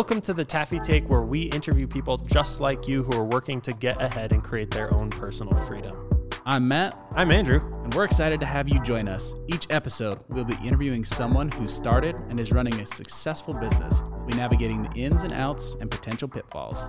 Welcome to the Taffy Take, where we interview people just like you who are working to get ahead and create their own personal freedom. I'm Matt, I'm Andrew. and we're excited to have you join us. Each episode, we'll be interviewing someone who started and is running a successful business. We'll be navigating the ins and outs and potential pitfalls.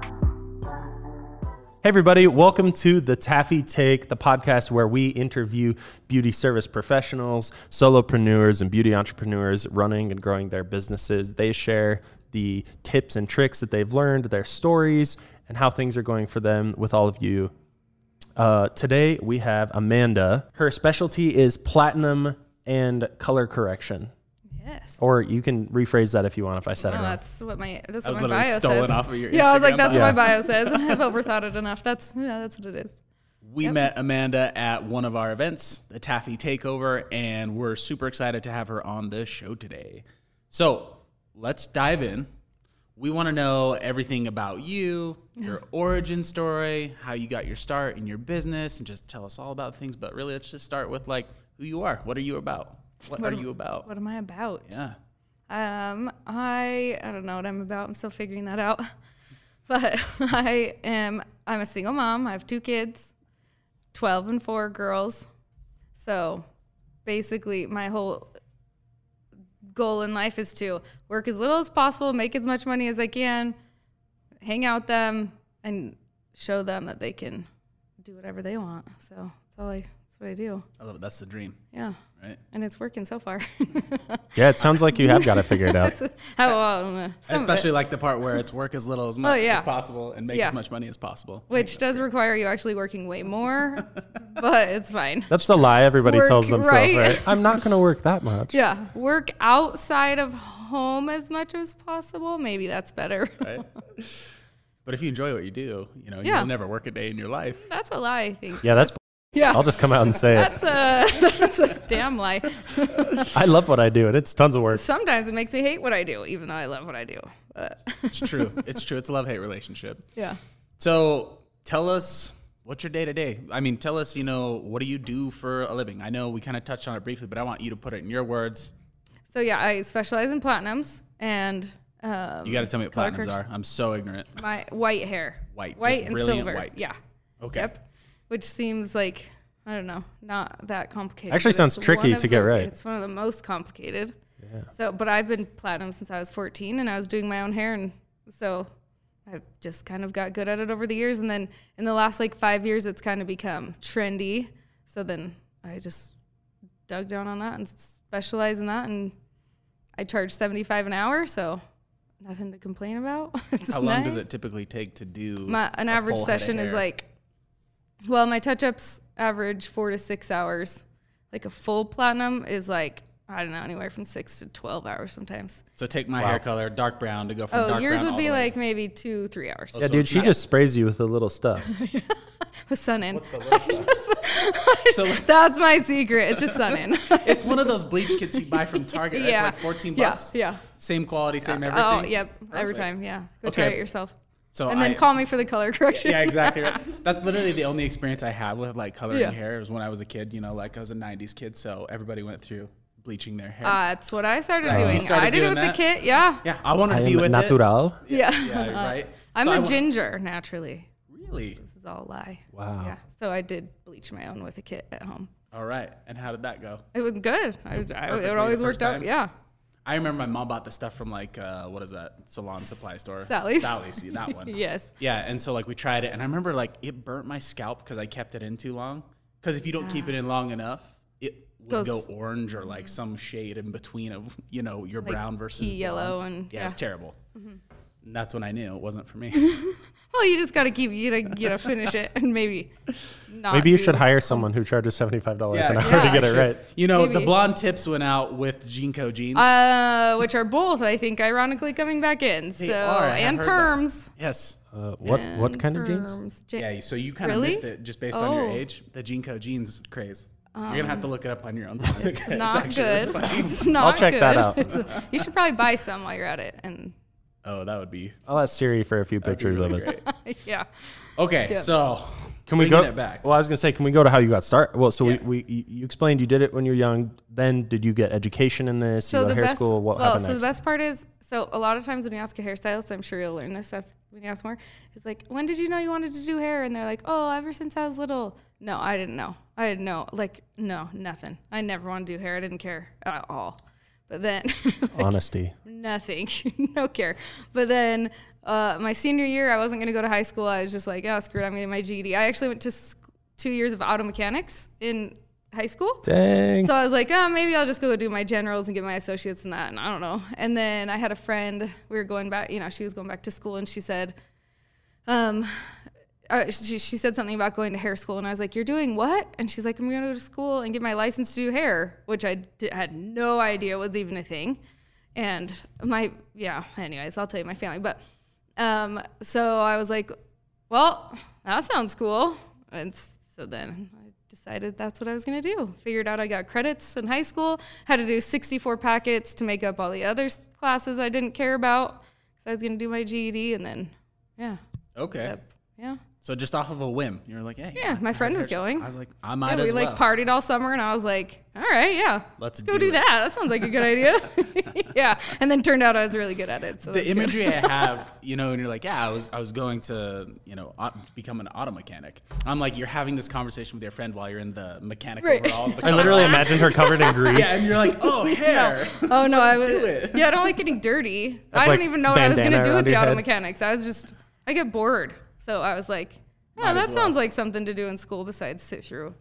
Hey, everybody, welcome to the Taffy Take, the podcast where we interview beauty service professionals, solopreneurs, and beauty entrepreneurs running and growing their businesses. They share the tips and tricks that they've learned, their stories, and how things are going for them with all of you. Uh, today, we have Amanda. Her specialty is platinum and color correction. Yes. Or you can rephrase that if you want, if I said no, it wrong. that's what my that's was what my literally bio stolen says. off of your yeah, I was like, that's bio. what my bio says. I've overthought it enough. That's yeah, that's what it is. We Yep. met Amanda at one of our events, the Taffy Takeover, and we're super excited to have her on the show today. So let's dive in. We want to know everything about you, your origin story, how you got your start in your business, and just tell us all about things. But really, let's just start with like who you are. What are you about? What, What are am- you about? What am I about? Yeah. Um, I I don't know what I'm about. I'm still figuring that out. But I am I'm a single mom. I have two kids, 12 and 4 girls. So, basically my whole goal in life is to work as little as possible, make as much money as I can, hang out with them and show them that they can do whatever they want. So, that's all I what I do. I love it. That's the dream, Yeah. right? And it's working so far. Yeah, it sounds like you have got to figure it figured out. How well, uh, some of it. Especially like the part where it's work as little as much Oh, yeah. as possible and make Yeah. as much money as possible. which does require you actually working way more, but it's fine. That's the lie everybody Work, tells themselves, right? right? I'm not going to work that much. Yeah, work outside of home as much as possible. Maybe that's better. right? But if you enjoy what you do, you know, Yeah. you'll never work a day in your life. That's a lie, I think. Yeah, that's. Yeah, I'll just come out and say it. that's a that's a damn lie. I love what I do, and it's tons of work. Sometimes it makes me hate what I do, even though I love what I do. But It's true. it's true. It's a love hate relationship. yeah. So tell us what's your day to day. I mean, tell us, you know, what do you do for a living? I know we kind of touched on it briefly, but I want you to put it in your words. So yeah, I specialize in platinums and um, You got to tell me what color platinums are. I'm so ignorant. My white hair. White, White just and silver. white. Yeah. Okay. Yep. Which seems like I don't know, not that complicated. Actually sounds tricky to get the- right. It's one of the most complicated. Yeah. So, but I've been platinum since I was 14, and I was doing my own hair, and so I've just kind of got good at it over the years. And then in the last like five years, it's kind of become trendy. So then I just dug down on that and specialize in that, and I charge 75 an hour, so nothing to complain about. How long does it typically take to do My, an a average full head of session is like, well, my touch ups average four to six hours. Like a full platinum is like, I don't know, anywhere from six to 12 hours sometimes. So take my hair color, dark brown, to go from Oh, dark yours would all be the way- like maybe two, three hours. Yeah, so dude, she not- just sprays you with the little stuff. With Sun-In. So That's my secret. It's just Sun-In. it's one of those bleach kits you buy from Target, right? For yeah. like 14 bucks. Yeah. Same quality, same oh, everything. Oh, yep. Every time. Yeah. Go try it yourself. So And then I- call me for the color correction. Yeah, exactly. Right. That's literally the only experience I have with like coloring Yeah. hair. Was when I was a kid. You know, like I was a '90s kid, so everybody went through bleaching their hair. Uh, that's what I started Right. Doing. started I did it with that? the kit. Yeah. yeah, I want to be with natural. it. Yeah. Yeah, right. I'm So I a wa- ginger naturally. Really? This is all a lie. Wow. Yeah. So I did bleach my own with a kit at home. All right. And how did that go? It was good. I, I, it always worked first out. Yeah. I remember my mom bought the stuff from like uh, what is that salon supply store? Sally's. Sally's. That one. Yes. Yeah, and so like we tried it, and I remember like it burnt my scalp because I kept it in too long. Because if you don't keep it ah. in long enough, it would Goes- go orange or like mm-hmm. some shade in between of you know your Like brown versus yellow and- yeah, it's yeah. terrible. Mm-hmm. And that's when I knew it wasn't for me. Well, you just got to keep, you gotta, you gotta finish it and maybe not. Maybe you do- should hire someone who charges $75 an hour yeah. to get it right. you know, the blonde tips went out with JNCO jeans. Uh, which are both, I think, ironically coming back in. so, are, I and heard that. perms. yes. Uh, what what And kind of jeans? perms. Ja- Yeah, so you kind of Really? missed it just based on your Oh. age. The JNCO jeans craze. You're gonna have to look it up on your own time. It's not actually really good. funny. it's not good. I'll check good. that out. It's a- you should probably buy some while you're at it. And Oh, that would be I'll ask Siri for a few pictures really of it. yeah. Okay, Yeah. so Can we go it back. Well, I was gonna say, can we go to how you got started? Well, so Yeah. we, we you explained you did it when you were young. Then did you get education in this? So you the hair best, school. What well, happened so next? the best part is, so a lot of times when you ask a hairstylist, I'm sure you'll learn this stuff when you ask more. It's like, when did you know you wanted to do hair? And they're like, oh, ever since I was little. No, I didn't know. I didn't know. Like, no, nothing. I never wanted to do hair. I didn't care at all. But then, Honesty. nothing, no care. But then uh, my senior year, I wasn't going to go to high school. I was just like, oh, screw it, I'm going to get my GED. I actually went to sc- two years of auto mechanics in high school. Dang. So I was like, oh, maybe I'll just go do my generals and get my associates and that. And I don't know. And then I had a friend, we were going back, you know, she was going back to school and she said, um, uh, she, she said something about going to hair school. And I was like, you're doing what? And she's like, I'm going to go to school and get my license to do hair, which I had no idea was even a thing. And my, yeah, anyways, I'll tell you my family. But um, so I was like, well, that sounds cool. And so then I decided that's what I was going to do. Figured out I got credits in high school, had to do 64 packets to make up all the other classes I didn't care about. because I was going to do my GED and then, yeah, Okay. yep, yeah. So just off of a whim, you're like, hey. Yeah, my I friend was hair- going. I was like, I Yeah, might we as well. We like partied all summer, and I was like, "All right, yeah, Let's go do do, that. That sounds like a good idea." yeah, and then turned out I was really good at it. So the imagery I have, you know, and you're like, yeah, I was, I was going to, you know, au- become an auto mechanic. I'm like, you're having this conversation with your friend while you're in the mechanic Right. overalls. the I literally imagined her covered in grease. Yeah, and you're like, oh, hair. Oh no, I would. do it. Yeah, I don't like getting dirty. I like, don't even know what I was gonna do with the auto head. mechanics. I was just, I get bored, so I was like, yeah, Might that well. sounds like something to do in school besides sit through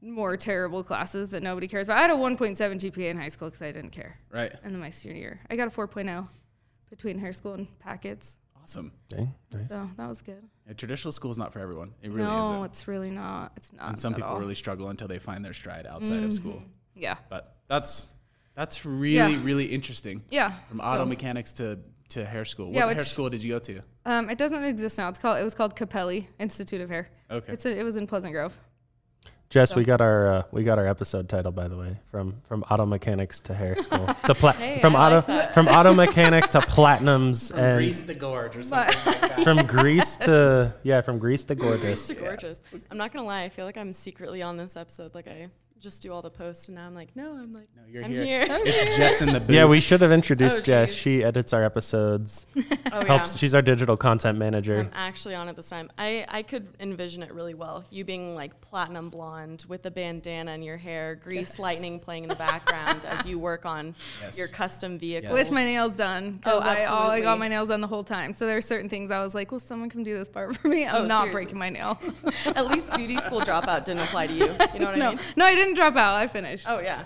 more terrible classes that nobody cares about. I had a 1.7 GPA in high school because I didn't care, Right. and then my senior year, I got a 4.0 between high school and packets, Awesome. Dang, nice. so that was good. Yeah, traditional school is not for everyone. It really no, isn't. it's really not. It's not. And some at people all. Mm-hmm. really struggle until they find their stride outside of school. Yeah. But that's that's really Yeah. really interesting. Yeah. From so- auto mechanics to to hair school. What Yeah, hair school did you go to? Um, it doesn't exist now. It's called. It was called Capelli Institute of Hair. Okay. It's a, it was in Pleasant Grove. Jess, we got our uh, we got our episode title by the way from from auto mechanics to hair school to pla- Hey, from I auto like from auto mechanic to platinums and Grease the gorge or something like that. from grease to yeah from grease to gorgeous. It's gorgeous. I'm not gonna lie. I feel like I'm secretly on this episode. Like I just do all the posts, and now I'm like, no, I'm like, No, you're I'm here. here. It's Jess in the booth. Yeah, we should have introduced Oh, Jess. She edits our episodes. oh Helps. yeah. She's our digital content manager. I'm actually on it this time. I, I could envision it really well. You being like platinum blonde with a bandana in your hair, grease lightning playing in the background as you work on Yes. your custom vehicles. with my nails done. Oh, I, all, I got my nails done the whole time. So there are certain things I was like, "Will someone come do this part for me?" I'm Oh, not seriously. breaking my nail. At least beauty school dropout didn't apply to you. You know what I no, mean? no, I didn't drop out. I finished. Oh yeah.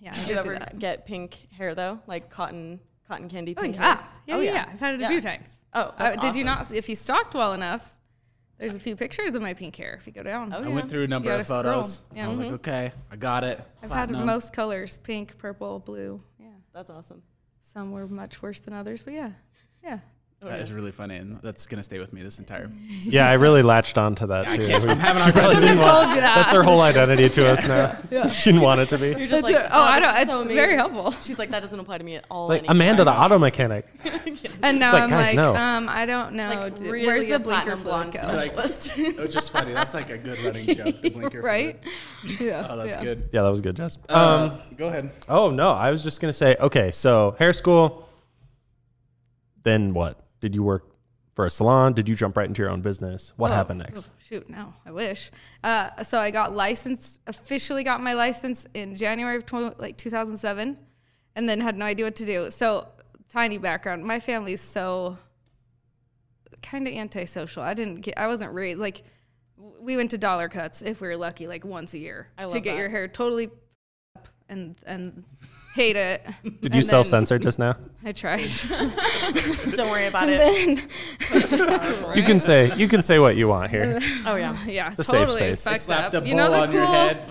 yeah. Did you ever get pink hair though, like cotton cotton candy Oh pink yeah. hair? yeah, oh yeah, yeah. I've had it a few times. Oh, Uh, that's Did you not? If you stalked well enough, there's a few pictures of my pink hair. If you go down, Oh, I yeah. went through a number of photos. scroll. Yeah. I was like, okay, I got it. I've had most colors: pink, purple, blue. Yeah. That's awesome. Some were much worse than others, but yeah, yeah. Oh, That yeah. is really funny, and that's gonna stay with me this entire. Yeah, I really latched onto that I too. We- I'm having she probably didn't Told want- you that. That's her whole identity to us now. She didn't want it to be. You're just That's like, it. oh, I this know. is It's so very helpful. She's like, that doesn't apply to me at all. It's like anymore." Amanda, the auto mechanic. And now like, I'm guys, like, no. um, I don't know. Like, dude. really Where's the blinker platinum fluid blonde go? specialist. It's just funny. That's like a good running joke. The blinker. right? Yeah. Oh, that's good. Yeah, that was good, Jess. Um, Um, go ahead. oh no, I was just gonna say, okay, so hair school. Then what? Did you work for a salon? Did you jump right into your own business? What Oh, happened next? oh, shoot, no, I wish. Uh, so I got licensed, officially got my license in January of 20, like 2007, and then had no idea what to do. So tiny background, my family's so kind of antisocial. I didn't get, I wasn't raised like we went to dollar cuts if we were lucky, like once a year I to get that. your hair totally up and and hate it. Did you self censor just now? I tried. Don't worry about it. then, You can say you can say what you want here. Oh yeah. yeah, totally. a safe totally space. fucked Slap up. the you bowl know the on cool, your head.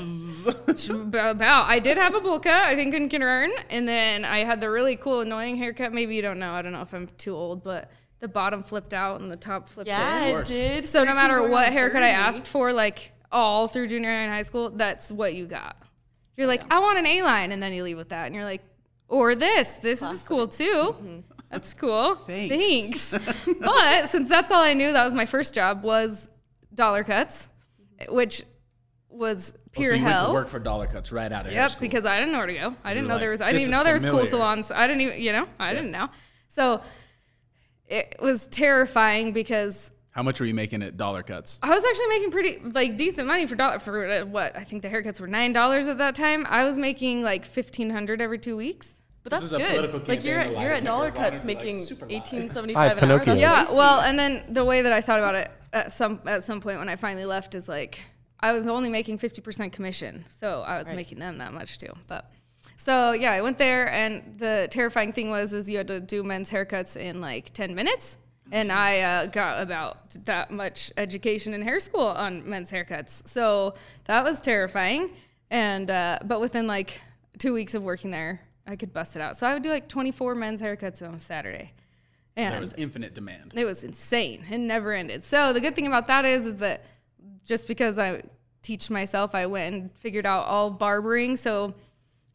about I did have a bowl cut, I think in kindergarten, and then I had the really cool annoying haircut. Maybe you don't know. I don't know if I'm too old, but the bottom flipped out and the top flipped Yeah, in. it did. So no matter what on haircut I asked for, like all through junior high and high school, that's what you got. You're like, I want an A line, and then you leave with that, and you're like, or this. This is cool too. Mm-hmm. That's cool. Thanks. Thanks. but since that's all I knew, that was my first job was dollar cuts. which was pure so you hell. went to work for dollar cuts right out of Yep, because I didn't know where to go. I didn't know like, there was. I didn't even know there was cool salons. I didn't even. You know, I didn't know. So it was terrifying because How much were you making at dollar cuts? I was actually making pretty like decent money for dollar for uh, what I think the haircuts were nine dollars at that time. I was making like fifteen hundred every two weeks. But This that's is a good. political Like you're at, you're at dollar cuts honor, like, making super eighteen seventy Five five an hour. Yeah, well, and then the way that I thought about it at some at some point when I finally left is like I was only making fifty percent commission, so I was Right. making them that much too. But so yeah, I went there, and the terrifying thing was is you had to do men's haircuts in like ten minutes, and I uh, got about that much education in hair school on men's haircuts, so that was terrifying. And uh, but within like two weeks of working there, I could bust it out. So I would do like twenty four men's haircuts on a Saturday. And There was infinite demand. it was insane. It never ended. So the good thing about that is, is that just because I teach myself, I went and figured out all barbering. So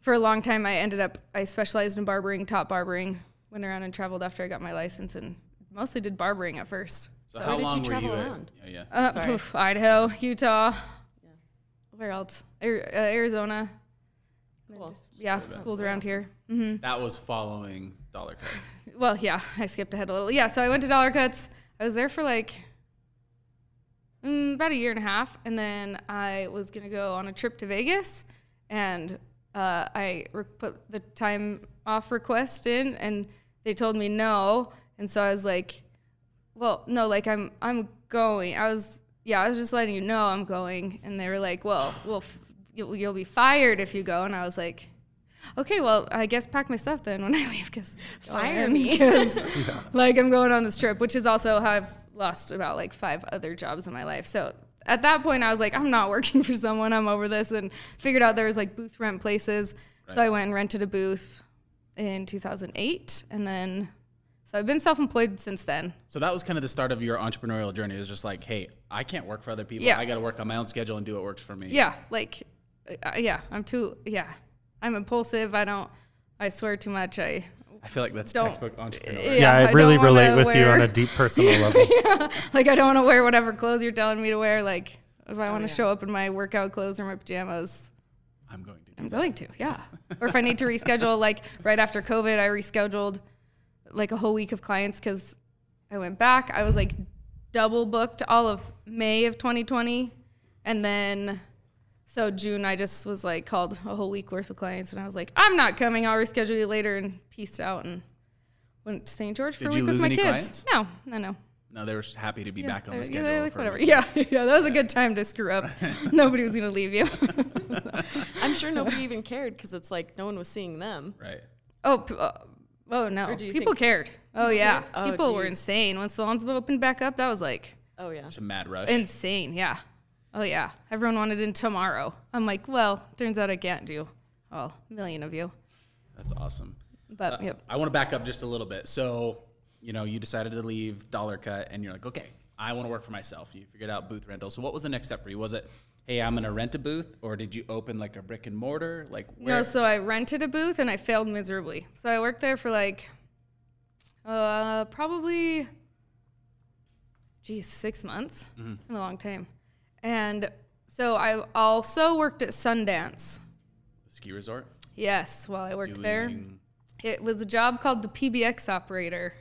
for a long time, I ended up I specialized in barbering, top barbering. Went around and traveled after I got my license, and mostly did barbering at first. So, how did you were travel you around? at? Yeah, yeah. Uh, Sorry. poof, Idaho, Utah. Where else? Ar- uh, Arizona. Cool. Yeah, schools around here. hmm That was following dollar cut. Well, yeah, I skipped ahead a little. Yeah, so I went to Dollar Cuts. I was there for like mm, about a year and a half, and then I was gonna go on a trip to Vegas, and uh, I re- put the time off request in, and they told me no, and so I was like, well, no, like I'm I'm going. I was yeah, I was just letting you know I'm going, and they were like, well, well, f- you'll, you'll be fired if you go, and I was like. Okay, well, I guess pack my stuff then when I leave because Fire me. like I'm going on this trip, which is also how I've lost about like five other jobs in my life. So at that point, I was like, I'm not working for someone. I'm over this, and figured out there was like booth rent places. So I went and rented a booth in 2008, and then so I've been self-employed since then. So that was kind of the start of your entrepreneurial journey. It was just like, hey, I can't work for other people. Yeah. I got to work on my own schedule and do what works for me. Yeah, like uh, yeah, I'm too yeah, I'm impulsive. I don't. I swear too much. I I feel like that's Don't- textbook entrepreneurial. Yeah, Yeah, I, I really relate with you on a deep personal level. yeah, like I don't want to wear whatever clothes you're telling me to wear. Like if I want to yeah. show up in my workout clothes or my pajamas, I'm going to do I'm that. going to, yeah. or if I need to reschedule, like right after COVID, I rescheduled like a whole week of clients because I went back. I was like double booked all of May of 2020. And then, so June, I just was like called a whole week worth of clients. And I was like, I'm not coming. I'll reschedule you later and peaced out and went to St. George for Did a week with my kids. clients? No, no, no. No, they were happy to be Yeah, back on the schedule. Yeah, like, whatever. Yeah, yeah, that was a good time to screw up. Nobody was gonna leave you. I'm sure nobody even cared because it's like no one was seeing them. Right. Oh, p- uh, oh no. Or do you People think- cared. Oh yeah. Oh, people were geez. insane when salons opened back up. That was like Oh yeah. It's a mad rush. insane. Yeah. Oh yeah. Everyone wanted in tomorrow. I'm like, well, turns out I can't do all a million of you. That's awesome. But Uh, yep. I want to back up just a little bit. So, you know, you decided to leave Dollar Cut and you're like, okay, I want to work for myself. You figured out booth rental. So, what was the next step for you? Was it, hey, I'm going to rent a booth or did you open like a brick and mortar? Like, where? No, so I rented a booth and I failed miserably. So I worked there for like, uh, probably, geez, six months. Mm-hmm. It's been a long time. And so I also worked at Sundance. ski resort? Yes, while I worked there. It was a job called the PBX operator.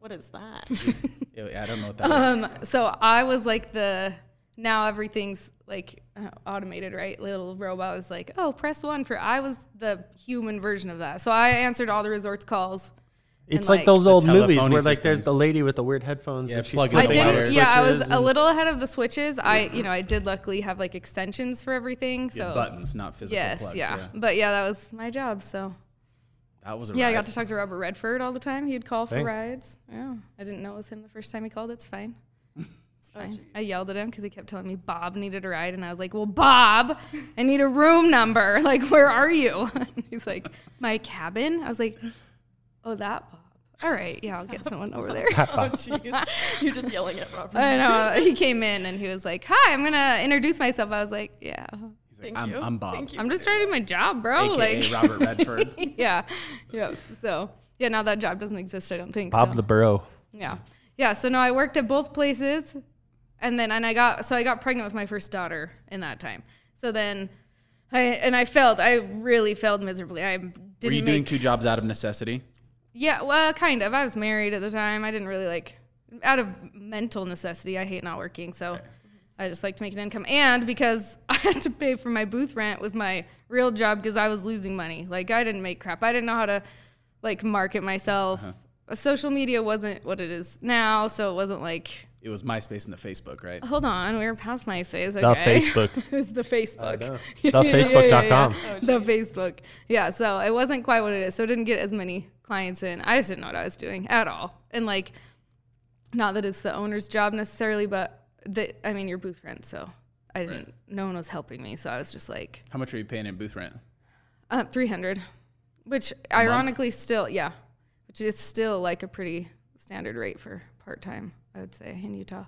What is that? Yeah, I don't know what that is. Um, so I was like the now everything's like uh, automated, right? Little robot was like, oh, press one for. I was the human version of that. So I answered all the resort's calls. It's like, like- those old movies telephony where like there's the lady with the weird headphones Yeah, and she's plug I the didn't. Yeah, I was a little ahead of the switches. I, you know, I did luckily have like extensions for everything. Yeah, So buttons, not physical yes, plugs. yeah. Yeah. But yeah, that was my job. So That was a yeah, I got to talk to Robert Redford all the time. He'd call for Dang. rides. Yeah, I didn't know it was him the first time he called. It's fine. It's fine. geez. I yelled at him because he kept telling me Bob needed a ride, and I was like, "Well, Bob, I need a room number. Like, where are you?" He's like, "My cabin." I was like, "Oh, that Bob. All right, yeah, I'll get someone over there." oh jeez. You're just yelling at Robert. I know. He came in and he was like, "Hi, I'm gonna introduce myself." I was like, "Yeah, He's like, Thank I'm, you. I'm Bob. Thank you. I'm just starting my job, bro." AKA like, Robert Redford. yeah, yeah. So yeah, now that job doesn't exist. I don't think. Bob so. the Bro. Yeah. Yeah. So no, I worked at both places and then and I got so I got pregnant with my first daughter in that time. So then I and I failed. I really failed miserably. I didn't Were you doing two jobs out of necessity? Yeah, well, kind of. I was married at the time. I didn't really like out of mental necessity. I hate not working, so I just like to make an income. And because I had to pay for my booth rent with my real job because I was losing money. Like I didn't make crap. I didn't know how to like market myself. Uh-huh. Social media wasn't what it is now, so it wasn't like It was MySpace and the Facebook, right? hold on, we were past MySpace. The Facebook. it was the Facebook. know. Yeah, The yeah, yeah, Facebook.com. yeah, yeah. Oh, the Facebook. Yeah, so it wasn't quite what it is. So it didn't get as many clients in. I just didn't know what I was doing at all. And like, not that it's the owner's job necessarily, but the I mean, your booth rent. So I didn't. No one was helping me. So I was just like, How much are you paying in booth rent? uh, three hundred, which ironically still, yeah, which is still like a pretty standard rate for part time. I would say in Utah.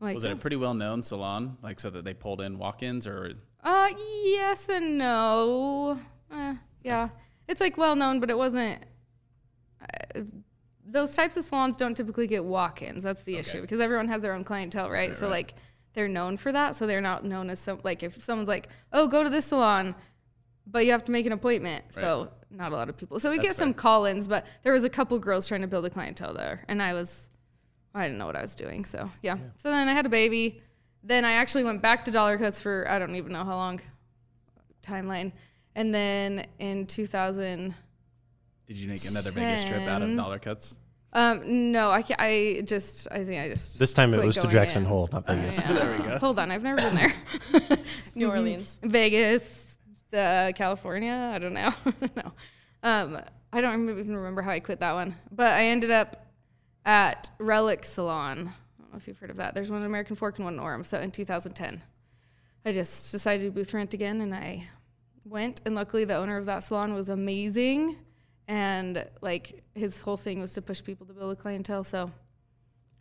Like, Was it a pretty well known salon, like so that they pulled in walk ins, or Uh, yes and no. Eh, yeah, it's like well known, but it wasn't. Uh, those types of salons don't typically get walk-ins. That's the issue because everyone has their own clientele, right? so like they're known for that, so they're not known as some like if someone's like, oh, go to this salon, but you have to make an appointment. So not a lot of people. So we get some call-ins, but there was a couple girls trying to build a clientele there, and I was I didn't know what I was doing. So yeah. So then I had a baby. Then I actually went back to dollar cuts for I don't even know how long timeline. And then in 2000, did you make another Vegas trip out of dollar cuts? um, no, I ca I just I think I just This time it was to Jackson in. Hole, not Vegas. Yeah. There we go. Hold on, I've never been there. New Orleans. Vegas, uh, California. I don't know. no, um, I don't even remember how I quit that one. But I ended up at Relic Salon. I don't know if you've heard of that. There's one in American Fork and one in Orem. So in 2010, I just decided to booth rent again, and I went. And luckily, the owner of that salon was amazing, and like his whole thing was to push people to build a clientele. So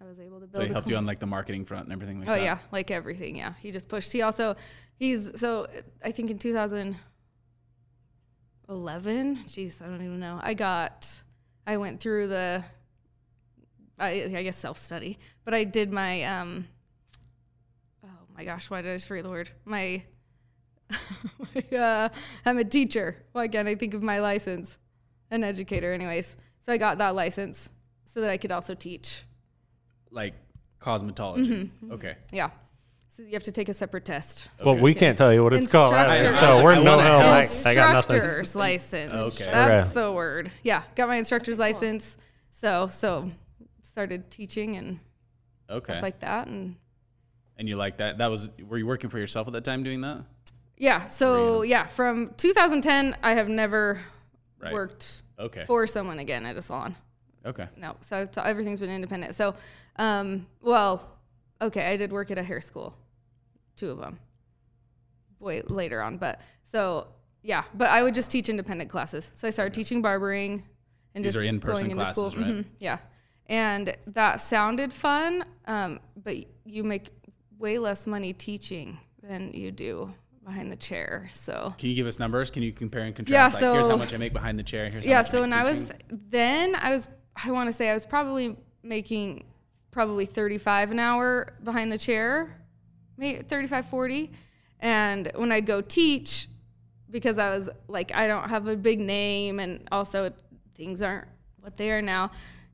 I was able to build. So he helped you on like the marketing front and everything like Oh that. yeah, like everything. Yeah, he just pushed. He also, he's so I think in 2011. Jeez, I don't even know. I got, I went through the, I, I guess self study, but I did my um. Oh my gosh, why did I just forget the word? My, my uh, I'm a teacher. Why can't I think of my license? An educator, anyways. So I got that license so that I could also teach. Like cosmetology. Mm-hmm. Okay. Yeah. So you have to take a separate test. Well, we can't tell you what it's called. Right? So I we're no help. I. I got nothing. Instructor's license. Okay. That's Okay. the word. Yeah. Got my instructor's license. So so started teaching and Okay. stuff like that and and you like that? That was were you working for yourself at that time doing that? yeah. So yeah, from 2010 I have never Right. worked Okay. for someone again at a salon. Okay. No. So, so everything's been independent. So um well, okay, I did work at a hair school. Two of them. Way later on, but so yeah, but I would just teach independent classes. So I started teaching barbering and These just are in-person going into school. classes, right? Mhm, yeah, and that sounded fun, um, but you make way less money teaching than you do behind the chair. So Can you give us numbers? Can you compare and contrast? Yeah, like, here's how so- much I make behind the chair. Here's yeah I so when i was then i was i want to say i was probably making probably 35 an hour behind the chair maybe 35 40 and when i'd go teach because i was like i don't have a big name and also things aren't what they are now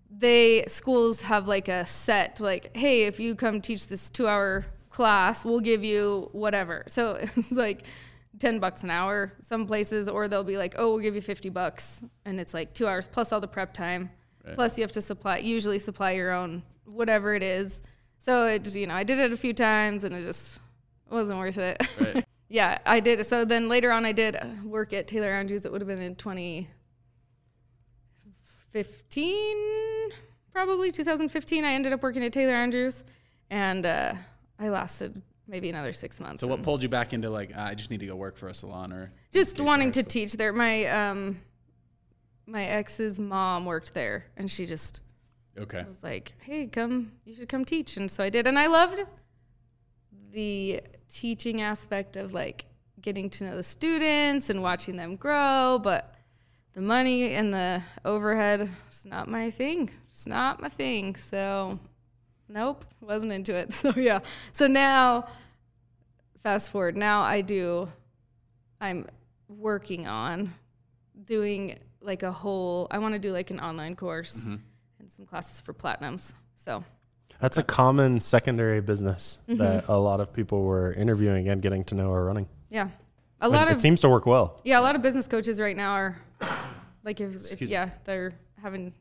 they schools have like a set like hey if you come teach this two hour class we'll give you whatever. So it's like 10 bucks an hour some places or they'll be like oh we'll give you 50 bucks. And it's like two hours plus all the prep time. Plus you have to supply usually supply your own whatever it is. So it just you know i did it a few times and it just wasn't worth it. Right. yeah i did. So then later on i did work at taylor andrews. It would have been in 2015 probably 2015 i ended up working at taylor andrews. And uh, i lasted maybe another six months So what pulled you back into like I just need to go work for a salon or just wanting to teach there. My um my ex's mom worked there and she just Okay. was like hey come you should come teach. And so i did. And i loved the teaching aspect of like getting to know the students and watching them grow but the money and the overhead is not my thing. It's not my thing. So nope, wasn't into it. So yeah. So now, fast forward. Now I do. I'm working on doing like a whole. I want to do like an online course and some classes for platinums. So That's a common secondary business Mm-hmm. that a lot of people were interviewing and getting to know are running. yeah, a lot it, of it seems to work well. Yeah, a lot of business coaches right now are like if, if yeah, they're having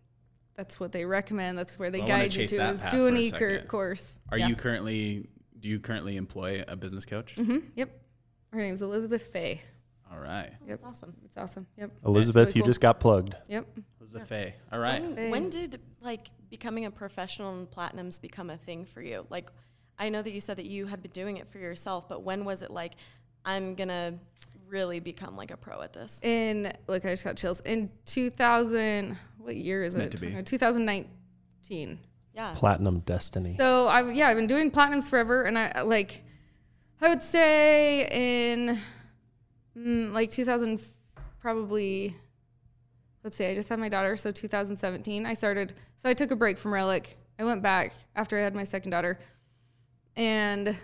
that's what they recommend. That's where they Well, guide you to that is path do an e course. Are Yeah. you currently? Do you currently employ a business coach? Mhm, Yep. Her name's Elizabeth Fay. All right, That's awesome. It's awesome. Yep. Elizabeth, really you cool. just got plugged. Yep. Elizabeth Fay. All right. When, when did like becoming a professional in platinums become a thing for you? Like, I know that you said that you had been doing it for yourself, but when was it like, I'm gonna really become like a pro at this? In look, I just got chills. In 2000, what year is meant it? to be. 2019. Yeah. Platinum Destiny. So I've yeah, I've been doing platinums forever, and I like, I would say in mm, like 2000, probably. Let's see, I just had my daughter, so 2017. I started, so I took a break from Relic. I went back after I had my second daughter, and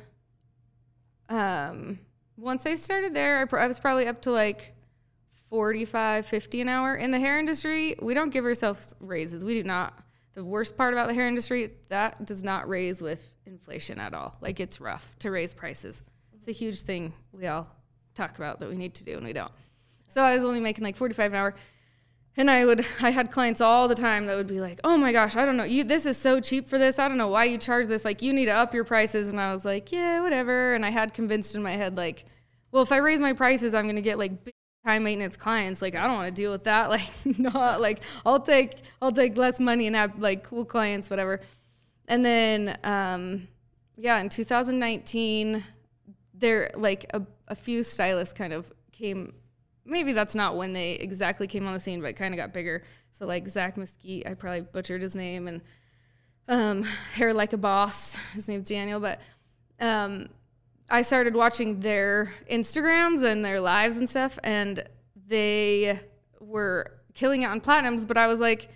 um, once I started there, I, pr- I was probably up to like 45, 50 an hour. In the hair industry, we don't give ourselves raises. We do not. The worst part about the hair industry, that does not raise with inflation at all. Like it's rough to raise prices. It's a huge thing we all talk about that we need to do and we don't. So I was only making like 45 an hour. And I would, I had clients all the time that would be like, "Oh my gosh, I don't know, you this is so cheap for this. I don't know why you charge this. Like, you need to up your prices." And I was like, "Yeah, whatever." And I had convinced in my head like, "Well, if I raise my prices, I'm gonna get like high maintenance clients. Like, I don't want to deal with that. Like, not like I'll take, I'll take less money and have like cool clients, whatever." And then, um, yeah, in 2019, there like a, a few stylists kind of came maybe that's not when they exactly came on the scene, but kind of got bigger. So like Zach Mesquite, I probably butchered his name, and um, Hair Like a Boss, his name's Daniel. But um, I started watching their Instagrams and their lives and stuff, and they were killing it on platinums. But I was like,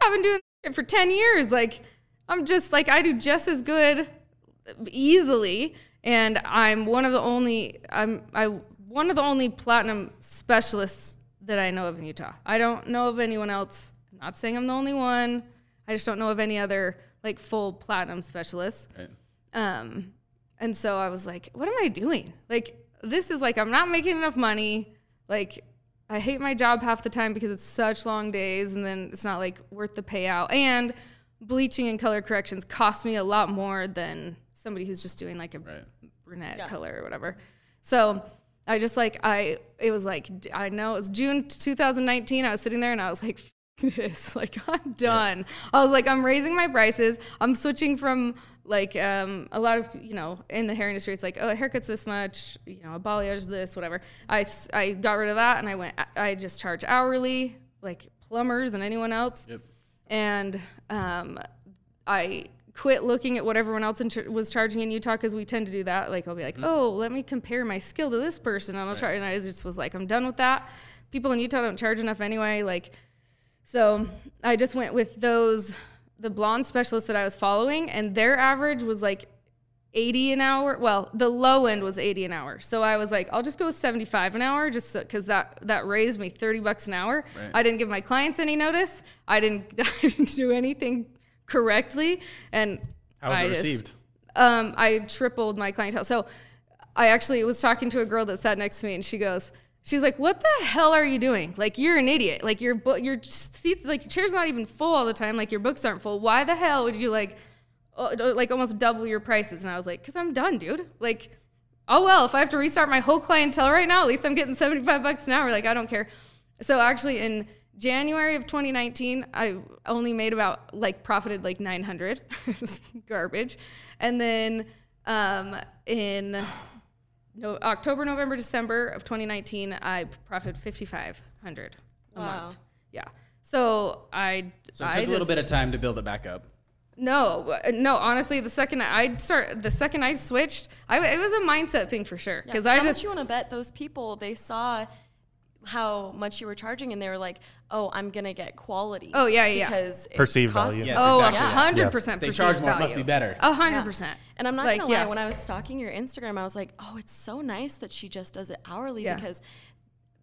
I've been doing it for ten years. Like I'm just like I do just as good easily and I'm one of the only I'm I one of the only platinum specialists that I know of in Utah. I don't know of anyone else. I'm not saying I'm the only one. I just don't know of any other like full platinum specialists. Right. Um, and so I was like, what am I doing? Like, this is like, I'm not making enough money. Like, I hate my job half the time because it's such long days and then it's not like worth the payout. And bleaching and color corrections cost me a lot more than somebody who's just doing like a Right. brunette Yeah. color or whatever. So I just like, I, it was like, I know it was June 2019. I was sitting there and I was like, "F- this, like, I'm done. I was like, I'm raising my prices. I'm switching from like um, a lot of, you know, in the hair industry, it's like, oh, a haircut's this much, you know, a balayage this, whatever. I, I got rid of that and I went, I just charge hourly, like plumbers and anyone else Yep. and um, I quit looking at what everyone else ch- was charging in Utah because we tend to do that. Like I'll be like, oh, let me compare my skill to this person, and I'll try. And I just was like, I'm done with that. People in Utah don't charge enough anyway. Like, so I just went with those the blonde specialist that I was following, and their average was like 80 an hour. Well, the low end was 80 an hour. So I was like, I'll just go with 75 an hour just because that, that raised me 30 bucks an hour. Right. I didn't give my clients any notice. I didn't, I didn't do anything correctly. And How was I it just- received? um, I tripled my clientele. So I actually was talking to a girl that sat next to me, and she goes, she's like, "What the hell are you doing? Like you're an idiot. Like your book, your seats, like your chair's not even full all the time. Like your books aren't full. Why the hell would you like, uh, like almost double your prices?" And I was like, "Cause I'm done, dude. Like." Oh well, if I have to restart my whole clientele right now, at least I'm getting 75 bucks an hour. Like I don't care. So actually in January of 2019, I only made about like profited like 900. It's garbage. And then um, in no, October, November, December of 2019, I profited 5,500 a Wow. month. Yeah. So I So it I took a little bit of time to build it back up. no, uh, no. Honestly, the second I start, the second I switched, I it was a mindset thing for sure. Yeah. Because How I much just you want to bet those people they saw how much you were charging, and they were like, "Oh, I'm gonna get quality." Oh, yeah, yeah, yeah. Because it Perceived value. Yeah, it's oh, a exactly that. hundred Yeah. percent. They perceived charge more, it must be better. A hundred Yeah. percent. And I'm not Like, gonna lie, yeah. when I was stalking your Instagram, I was like, oh, it's so nice that she just does it hourly Yeah. because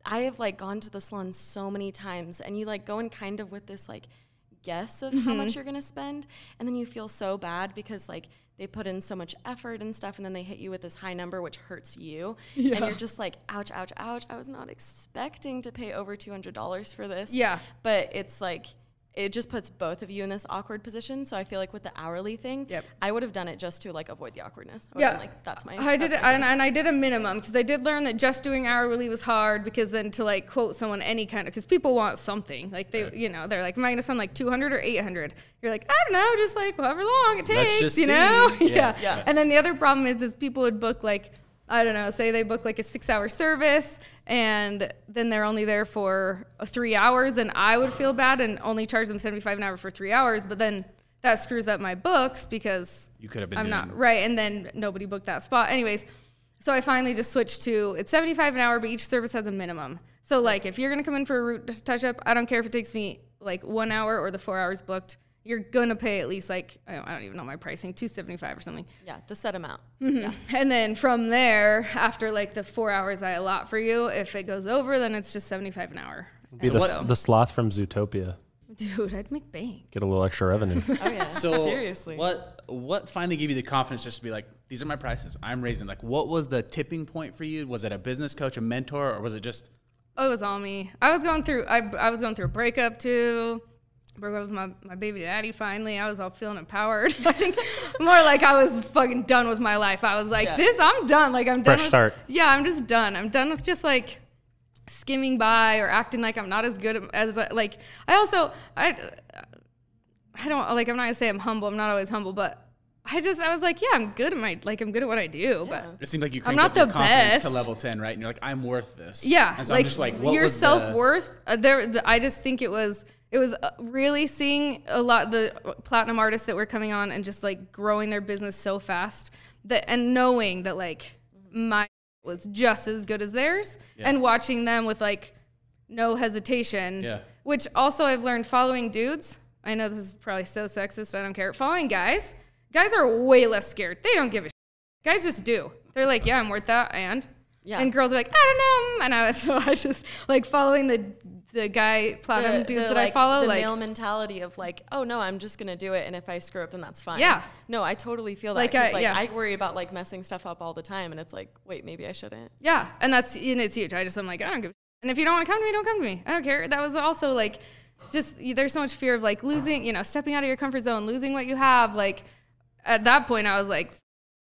I have like gone to the salon so many times and you like go in kind of with this like guess of how Mm-hmm. much you're gonna spend and then you feel so bad because like they put in so much effort and stuff and then they hit you with this high number which hurts you. And you're just like ouch ouch ouch. I was not expecting to pay over $200 for this. Yeah. but it's like it just puts both of you in this awkward position so i feel like with the hourly thing Yep. i would have done it just to like avoid the awkwardness I Yeah, like that's my I did that's it, my and, and I did a minimum because I did learn that just doing hourly was hard because then to like quote someone any kind of because people want something like they you know they're like am I gonna spend like two hundred or eight hundred? You're like I don't know, just like however long it Let's takes, just you know? yeah. Yeah. Yeah. And then the other problem is is people would book like I don't know, say they book like a six hour service and then they're only there for three hours and I would feel bad and only charge them seventy five an hour for three hours, but then that screws up my books because You could have been I'm not right, and then nobody booked that spot. Anyways, so I finally just switched to it's 75 an hour, but each service has a minimum. So like if you're gonna come in for a root touch up, I don't care if it takes me like one hour or the four hours booked. You're gonna pay at least like I don't, I don't even know my pricing, 275 or something. yeah the set amount mm-hmm. Yeah, And then from there, after like the four hours I allot for you, if it goes over, then it's just 75 an hour. Be And the, so- the sloth from Zootopia. dude, I'd make bank. Get a little extra revenue. oh yeah So seriously what what finally gave you the confidence just to be like, these are my prices. I'm raising. Like, what was the tipping point for you? Was it a business coach, a mentor, or was it just Oh, it was all me. I was going through. I, I was going through a breakup too. Broke up with my, my baby daddy finally. I was all feeling empowered. I think more like I was fucking done with my life. I was like, Yeah. this, I'm done. Like I'm done. Fresh with, start. Yeah, I'm just done. I'm done with just like skimming by or acting like I'm not as good as like. I also I I don't like. I'm not gonna say I'm humble. I'm not always humble, but I just I was like, yeah, I'm good at my like I'm good at what I do, but. it seemed like you I'm not up your the confidence to level ten, right? And you're like, I'm worth this. Yeah, And so like, I'm just like, what your self worth. Uh, there, the, I just think it was it was uh, really seeing a lot the platinum artists that were coming on and just like growing their business so fast that and knowing that like my was just as good as theirs and watching them with like no hesitation. Yeah. Which also I've learned following dudes. I know this is probably so sexist. I don't care. Following guys, guys are way less scared. They don't give a. Shit. Guys just do. They're like, yeah, I'm worth that, and Yeah. and girls are like, I don't know. And I was so I just like following the the guy platinum the, dudes the, that I follow. the Like, male mentality of like, oh no, I'm just gonna do it, and if I screw up, then that's fine. Yeah. No, I totally feel that. Like, Like, I- like yeah. I worry about like messing stuff up all the time, and it's like, wait, maybe I shouldn't. yeah, and that's and it's huge. I just I'm like, I don't give. And if you don't want to come to me, don't come to me. I don't care. That was also like, just there's so much fear of like losing, you know, stepping out of your comfort zone, losing what you have. Like at that point, I was like.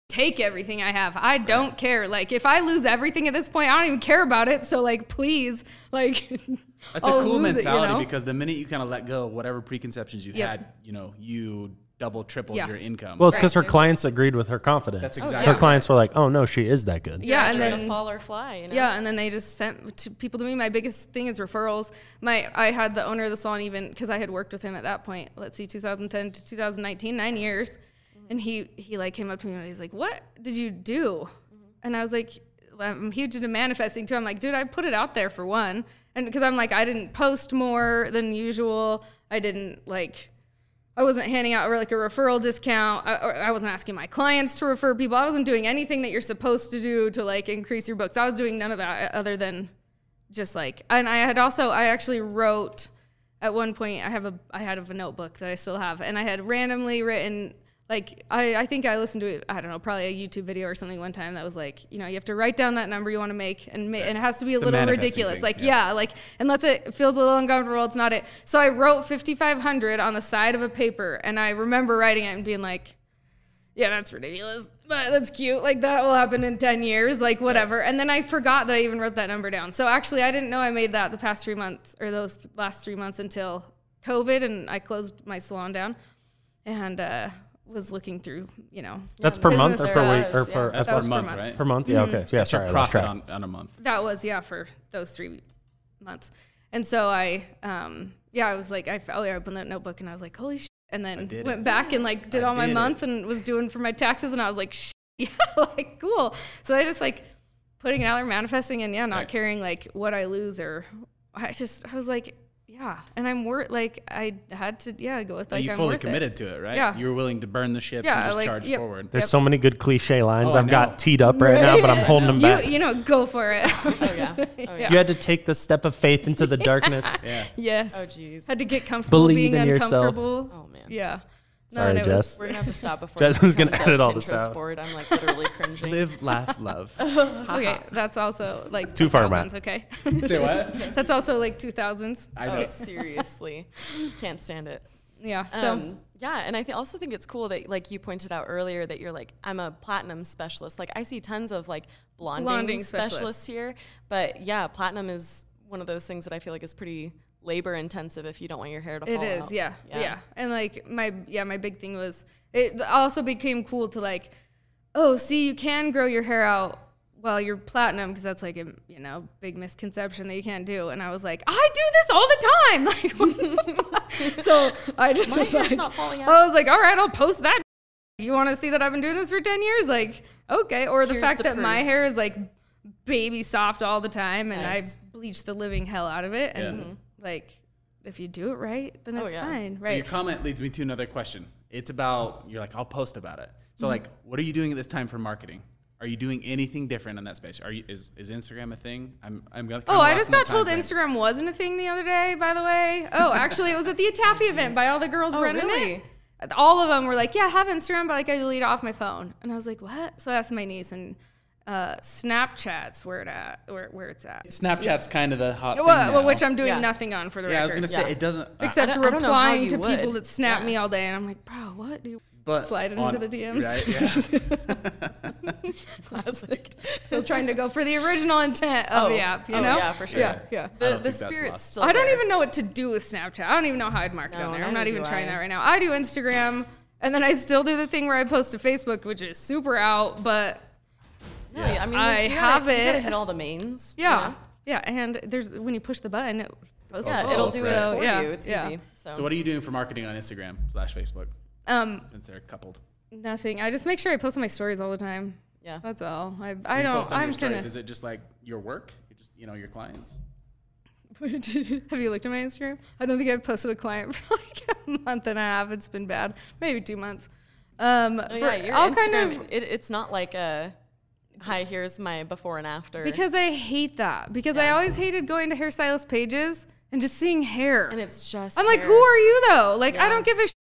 Take everything I have. I don't care. Like if I lose everything at this point, I don't even care about it. So like, please, like, That's a I'll cool lose it, you mentality know? because the minute you kind of let go of whatever preconceptions you Yep. had, you know, you double, tripled Yeah. your income. Well, it's because Right. her clients agreed with her confidence. That's Oh, exactly her clients were like, "Oh no, she is that good." Yeah, It's and either then- fall or fly. You know? Yeah, and then they just sent t- people to me. My biggest thing is referrals. My I had the owner of the salon even because I had worked with him at that point. Let's see, 2010 to 2019, nine years, mm-hmm. and he he like came up to me and he's like, "What did you do?" Mm-hmm. And I was like, um, "I'm huge into manifesting too." I'm like, "Dude, I put it out there for one, and because I'm like, I didn't post more than usual. I didn't like." I wasn't handing out like a referral discount. I, I wasn't asking my clients to refer people. I wasn't doing anything that you're supposed to do to like increase your books. I was doing none of that uh, other than just like. And I had also I actually wrote at one point. I have a I had a notebook that I still have, and I had randomly written like I I think I listened to it. I don't know, probably a YouTube video or something one time that was like you know you have to write down that number you want to make, and ma- and it has to be It's a little ridiculous. thing, Like yeah. yeah, like unless it feels a little uncomfortable, it's not it. So I wrote 5500 on the side of a paper and I remember writing it and being like, yeah, that's ridiculous, but that's cute. Like that will happen in 10 years, like whatever. And then I forgot that I even wrote that number down. So actually I didn't know I made that the past 3 months or those last 3 months until COVID and I closed my salon down and uh was looking through, you know. That's per month or per week or per, That's per month, month. right? per month? Yeah. Okay. so Yeah. Sorry, I lost profit track. on, on a month. That was yeah for those three months, and so I um yeah I was like I oh yeah I opened that notebook and I was like holy shit and then went it. back and like did I all my did it. months and was doing for my taxes and I was like shit, yeah like cool so I just like putting it out there, manifesting, and yeah, not Right. caring like what I lose or I just I was like, yeah, and I'm worth like I had to yeah go with But like you I'm fully worth committed it. to it, right? Yeah. You were willing to burn the ships Yeah, and just like, charge yep. forward. There's Yep. so many good cliche lines Oh, I I've got teed up right now, but I'm holding them back. You you know go for it. Oh yeah. Oh yeah. You had to take the step of faith into the darkness. Yeah. yes. Oh jeez. Had to get comfortable Believe being in yourself. uncomfortable. Oh man. Yeah. Sorry, and it Jess. We're gonna have to stop before. Jess this is gonna becomes a edit all this out. Board. I'm like literally cringing. Live, laugh, love. okay, that's also like Too far 2000s, back. Okay, Say what? that's also like 2000s. I Oh seriously, can't stand it. Yeah. So Um, yeah, and I th- also think it's cool that, like you pointed out earlier, that you're like, I'm a platinum specialist. Like I see tons of like blonding, Blonding specialists. specialists. here, but yeah, platinum is one of those things that I feel like is pretty labor intensive if you don't want your hair to It fall is, out. yeah, yeah, And like my yeah, my big thing was it also became cool to like, oh, see, you can grow your hair out while you're platinum because that's like a you know big misconception that you can't do. And I was like, I do this all the time. Like, what the so I just My was hair's like, not falling out. I was like, all right, I'll post that. You want to see that I've been doing this for ten years? Like, okay. Or the Here's fact the that my hair is like baby soft all the time, and Nice. I bleach the living hell out of it, and Yeah. Mm-hmm. Like. If you do it right, then Oh, it's yeah. fine, Right. So your comment leads me to another question. It's about you're like I'll post about it. Mm-hmm. So like, what are you doing at this time for marketing? Are you doing anything different in that space? Are you is, is Instagram a thing? I'm I'm gonna. Oh, I just got told Instagram wasn't a thing the other day, by the way. Oh, actually, it was at the Taffy event by all the girls Oh, running really? it. All of them were like, yeah, I have Instagram, but like I delete it off my phone. And I was like, what? So I asked my niece, and uh, Snapchat's where it at, where, where it's at. Snapchat's kind of the hot thing Well, well, which I'm doing Yeah. nothing on for the yeah, I was gonna say Yeah. it doesn't. uh, Except I don't- I don't know how replying you to people that snap Yeah. me all day, and I'm like, bro, what do you but slide it on- into the DMs? Right, yeah. Classic. Still trying to go for the original intent of the Oh. app, you Oh, know? yeah, for sure. Yeah, yeah. The, don't the spirit's lost. still. I don't there. even know what to do with Snapchat. I don't even know how I'd market No, on there. I'm not even do trying I. that right now. I do Instagram, and then I still do the thing where I post to Facebook, which is super out, but No, I mean, I you gotta, have it. You gotta it. hit all the mains. you yeah, know? yeah. And there's when you push the button, it posts Yeah, it'll do it So, for yeah, you. It's yeah. easy. So, So what are you doing for marketing on Instagram slash Facebook Um, since they're coupled? nothing. I just make sure I post on my stories all the time. yeah. That's all. I, When I don't. post on I'm stories, kind Is it just like your work? You just you know your clients. Have you looked at my Instagram? I don't think I've posted a client for like a month and a half. It's been bad. Maybe two months. Um, Oh, yeah, your all Instagram, kind of it, it's not like a, hi, here's my before and after. Because I hate that. Because I always hated going to hairstylist pages and just seeing hair. and it's just. I'm like, who are you though? Like, I don't give a sh-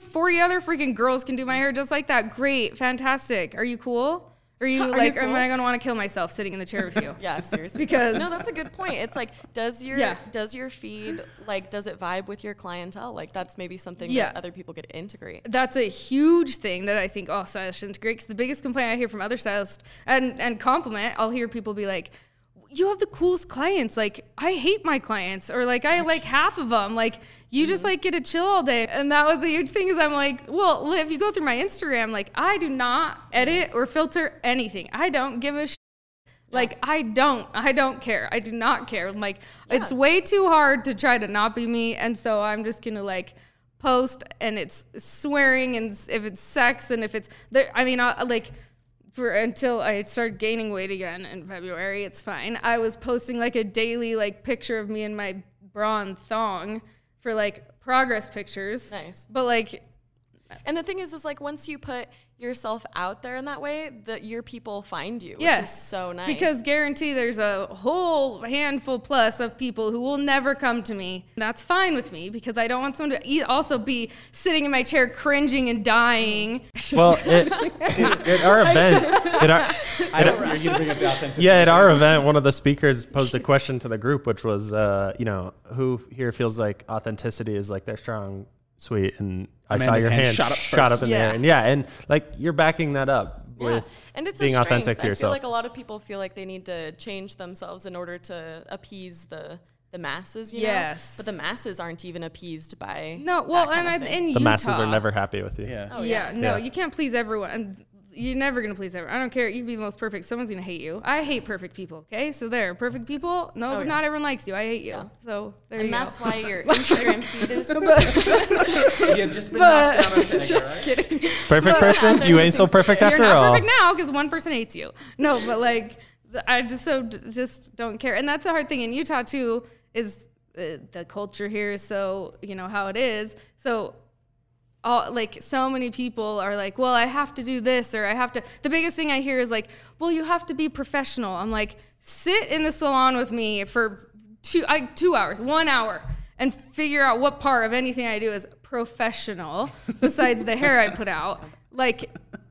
40 other freaking girls can do my hair just like that. Great, fantastic. Are you cool? Are you Are you like, am? I gonna want to kill myself sitting in the chair with you? Yeah, seriously. Because- no, that's a good point. It's like, does your Yeah. does your feed like does it vibe with your clientele? Like that's maybe something Yeah. that other people could integrate. That's a huge thing that I think all stylists should integrate. Because the biggest complaint I hear from other stylists and and compliment, I'll hear people be like, "You have the coolest clients. Like I hate my clients, or like I like half of them. Like you just mm-hmm. like get to chill all day." And that was a huge thing. Is I'm like, well, if you go through my Instagram, like I do not edit or filter anything. I don't give a. Sh- like I don't, I don't care. I do not care. I'm like, it's way too hard to try to not be me, and so I'm just gonna like post, and it's swearing, and if it's sex, and if it's there, I mean, I, like for until I started gaining weight again in February, it's fine. I was posting like a daily like picture of me in my bra and thong for like progress pictures. Nice. But like And the thing is, is like once you put yourself out there in that way, that your people find you, which Yes. is so nice. Because guarantee there's a whole handful plus of people who will never come to me. That's fine with me because I don't want someone to also be sitting in my chair cringing and dying. Well, it, at our event, at our, I don't. You're gonna bring up the authenticity. yeah, at our event, one of the speakers posed a question to the group, which was, uh, you know, who here feels like authenticity is like their strong suite? And I saw your hand hand shot up shot up in the air, and yeah, and like you're backing that up Yeah. with and it's being authentic to yourself. I feel like a lot of people feel like they need to change themselves in order to appease the the masses. You Yes. know? but the masses aren't even appeased by No, well, that kind and of I, thing. in the masses are never happy with you. Yeah. Oh, yeah, yeah. no, Yeah. you can't please everyone. And you're never gonna please everyone. I don't care. You can be the most perfect. Someone's gonna hate you. I hate perfect people. Okay, so there, perfect people. No, Oh, yeah. not everyone likes you. I hate you. So there you and go. that's why your Instagram feed is. You had just been But- knocked down on vinegar, just right? kidding. Perfect person? You ain't so perfect You're after not all. perfect now because one person hates you. No, but like I just so just don't care, and that's the hard thing in Utah too. Is uh, the culture here is so you know how it is. So all like so many people are like, well, I have to do this or I have to. The biggest thing I hear is like, well, you have to be professional. I'm like, sit in the salon with me for two I, two hours, one hour, and figure out what part of anything I do is professional besides the hair I put out. Like,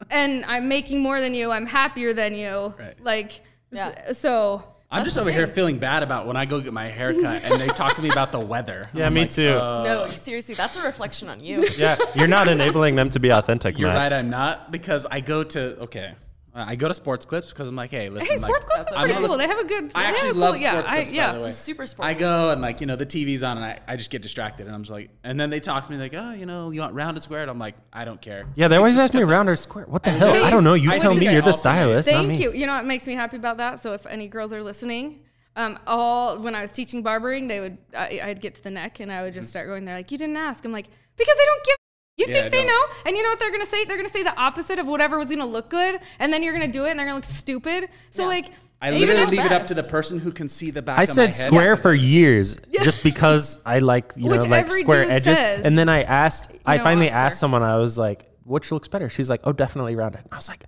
and I'm making more than you. I'm happier than you. Right. Like, Yeah. s- so. I'm just over here feeling bad about when I go get my hair cut and they talk to me about the weather. Yeah, I'm me like, too. uh, no, seriously, that's a reflection on you. yeah, you're not enabling them to be authentic. You're Matt. right, I'm not because I go to okay, I go to sports clips because I'm like, hey, listen, Hey, like, sports clips is pretty gonna cool. look- They have a good. I actually love cool, yeah, sports I- clips, yeah. by the way. Super sports. I go and like you know the TV's on and I, I just get distracted and I'm just like and then they talk to me like oh you know you want rounded squared I'm like I don't care Yeah, they always ask me round or square. What the hell? I don't know. You I tell me. You're the stylist, Thank you. You know what makes me happy about that? So if any girls are listening, um, all when I was teaching barbering, they would I, I'd get to the neck and I would just start going there like you didn't ask. I'm like because they don't give. You Yeah, think they know? And you know what they're gonna say? They're gonna say the opposite of whatever was gonna look good, and then you're gonna do it, and they're gonna look stupid. So Yeah. like, I literally if- leave it up to the person who can see the back I of my said head. square for years just because I like you know like square edges. says. And then I asked, I don't finally want asked someone. I was like, "Which looks better?" She's like, "Oh, definitely rounded." I was like,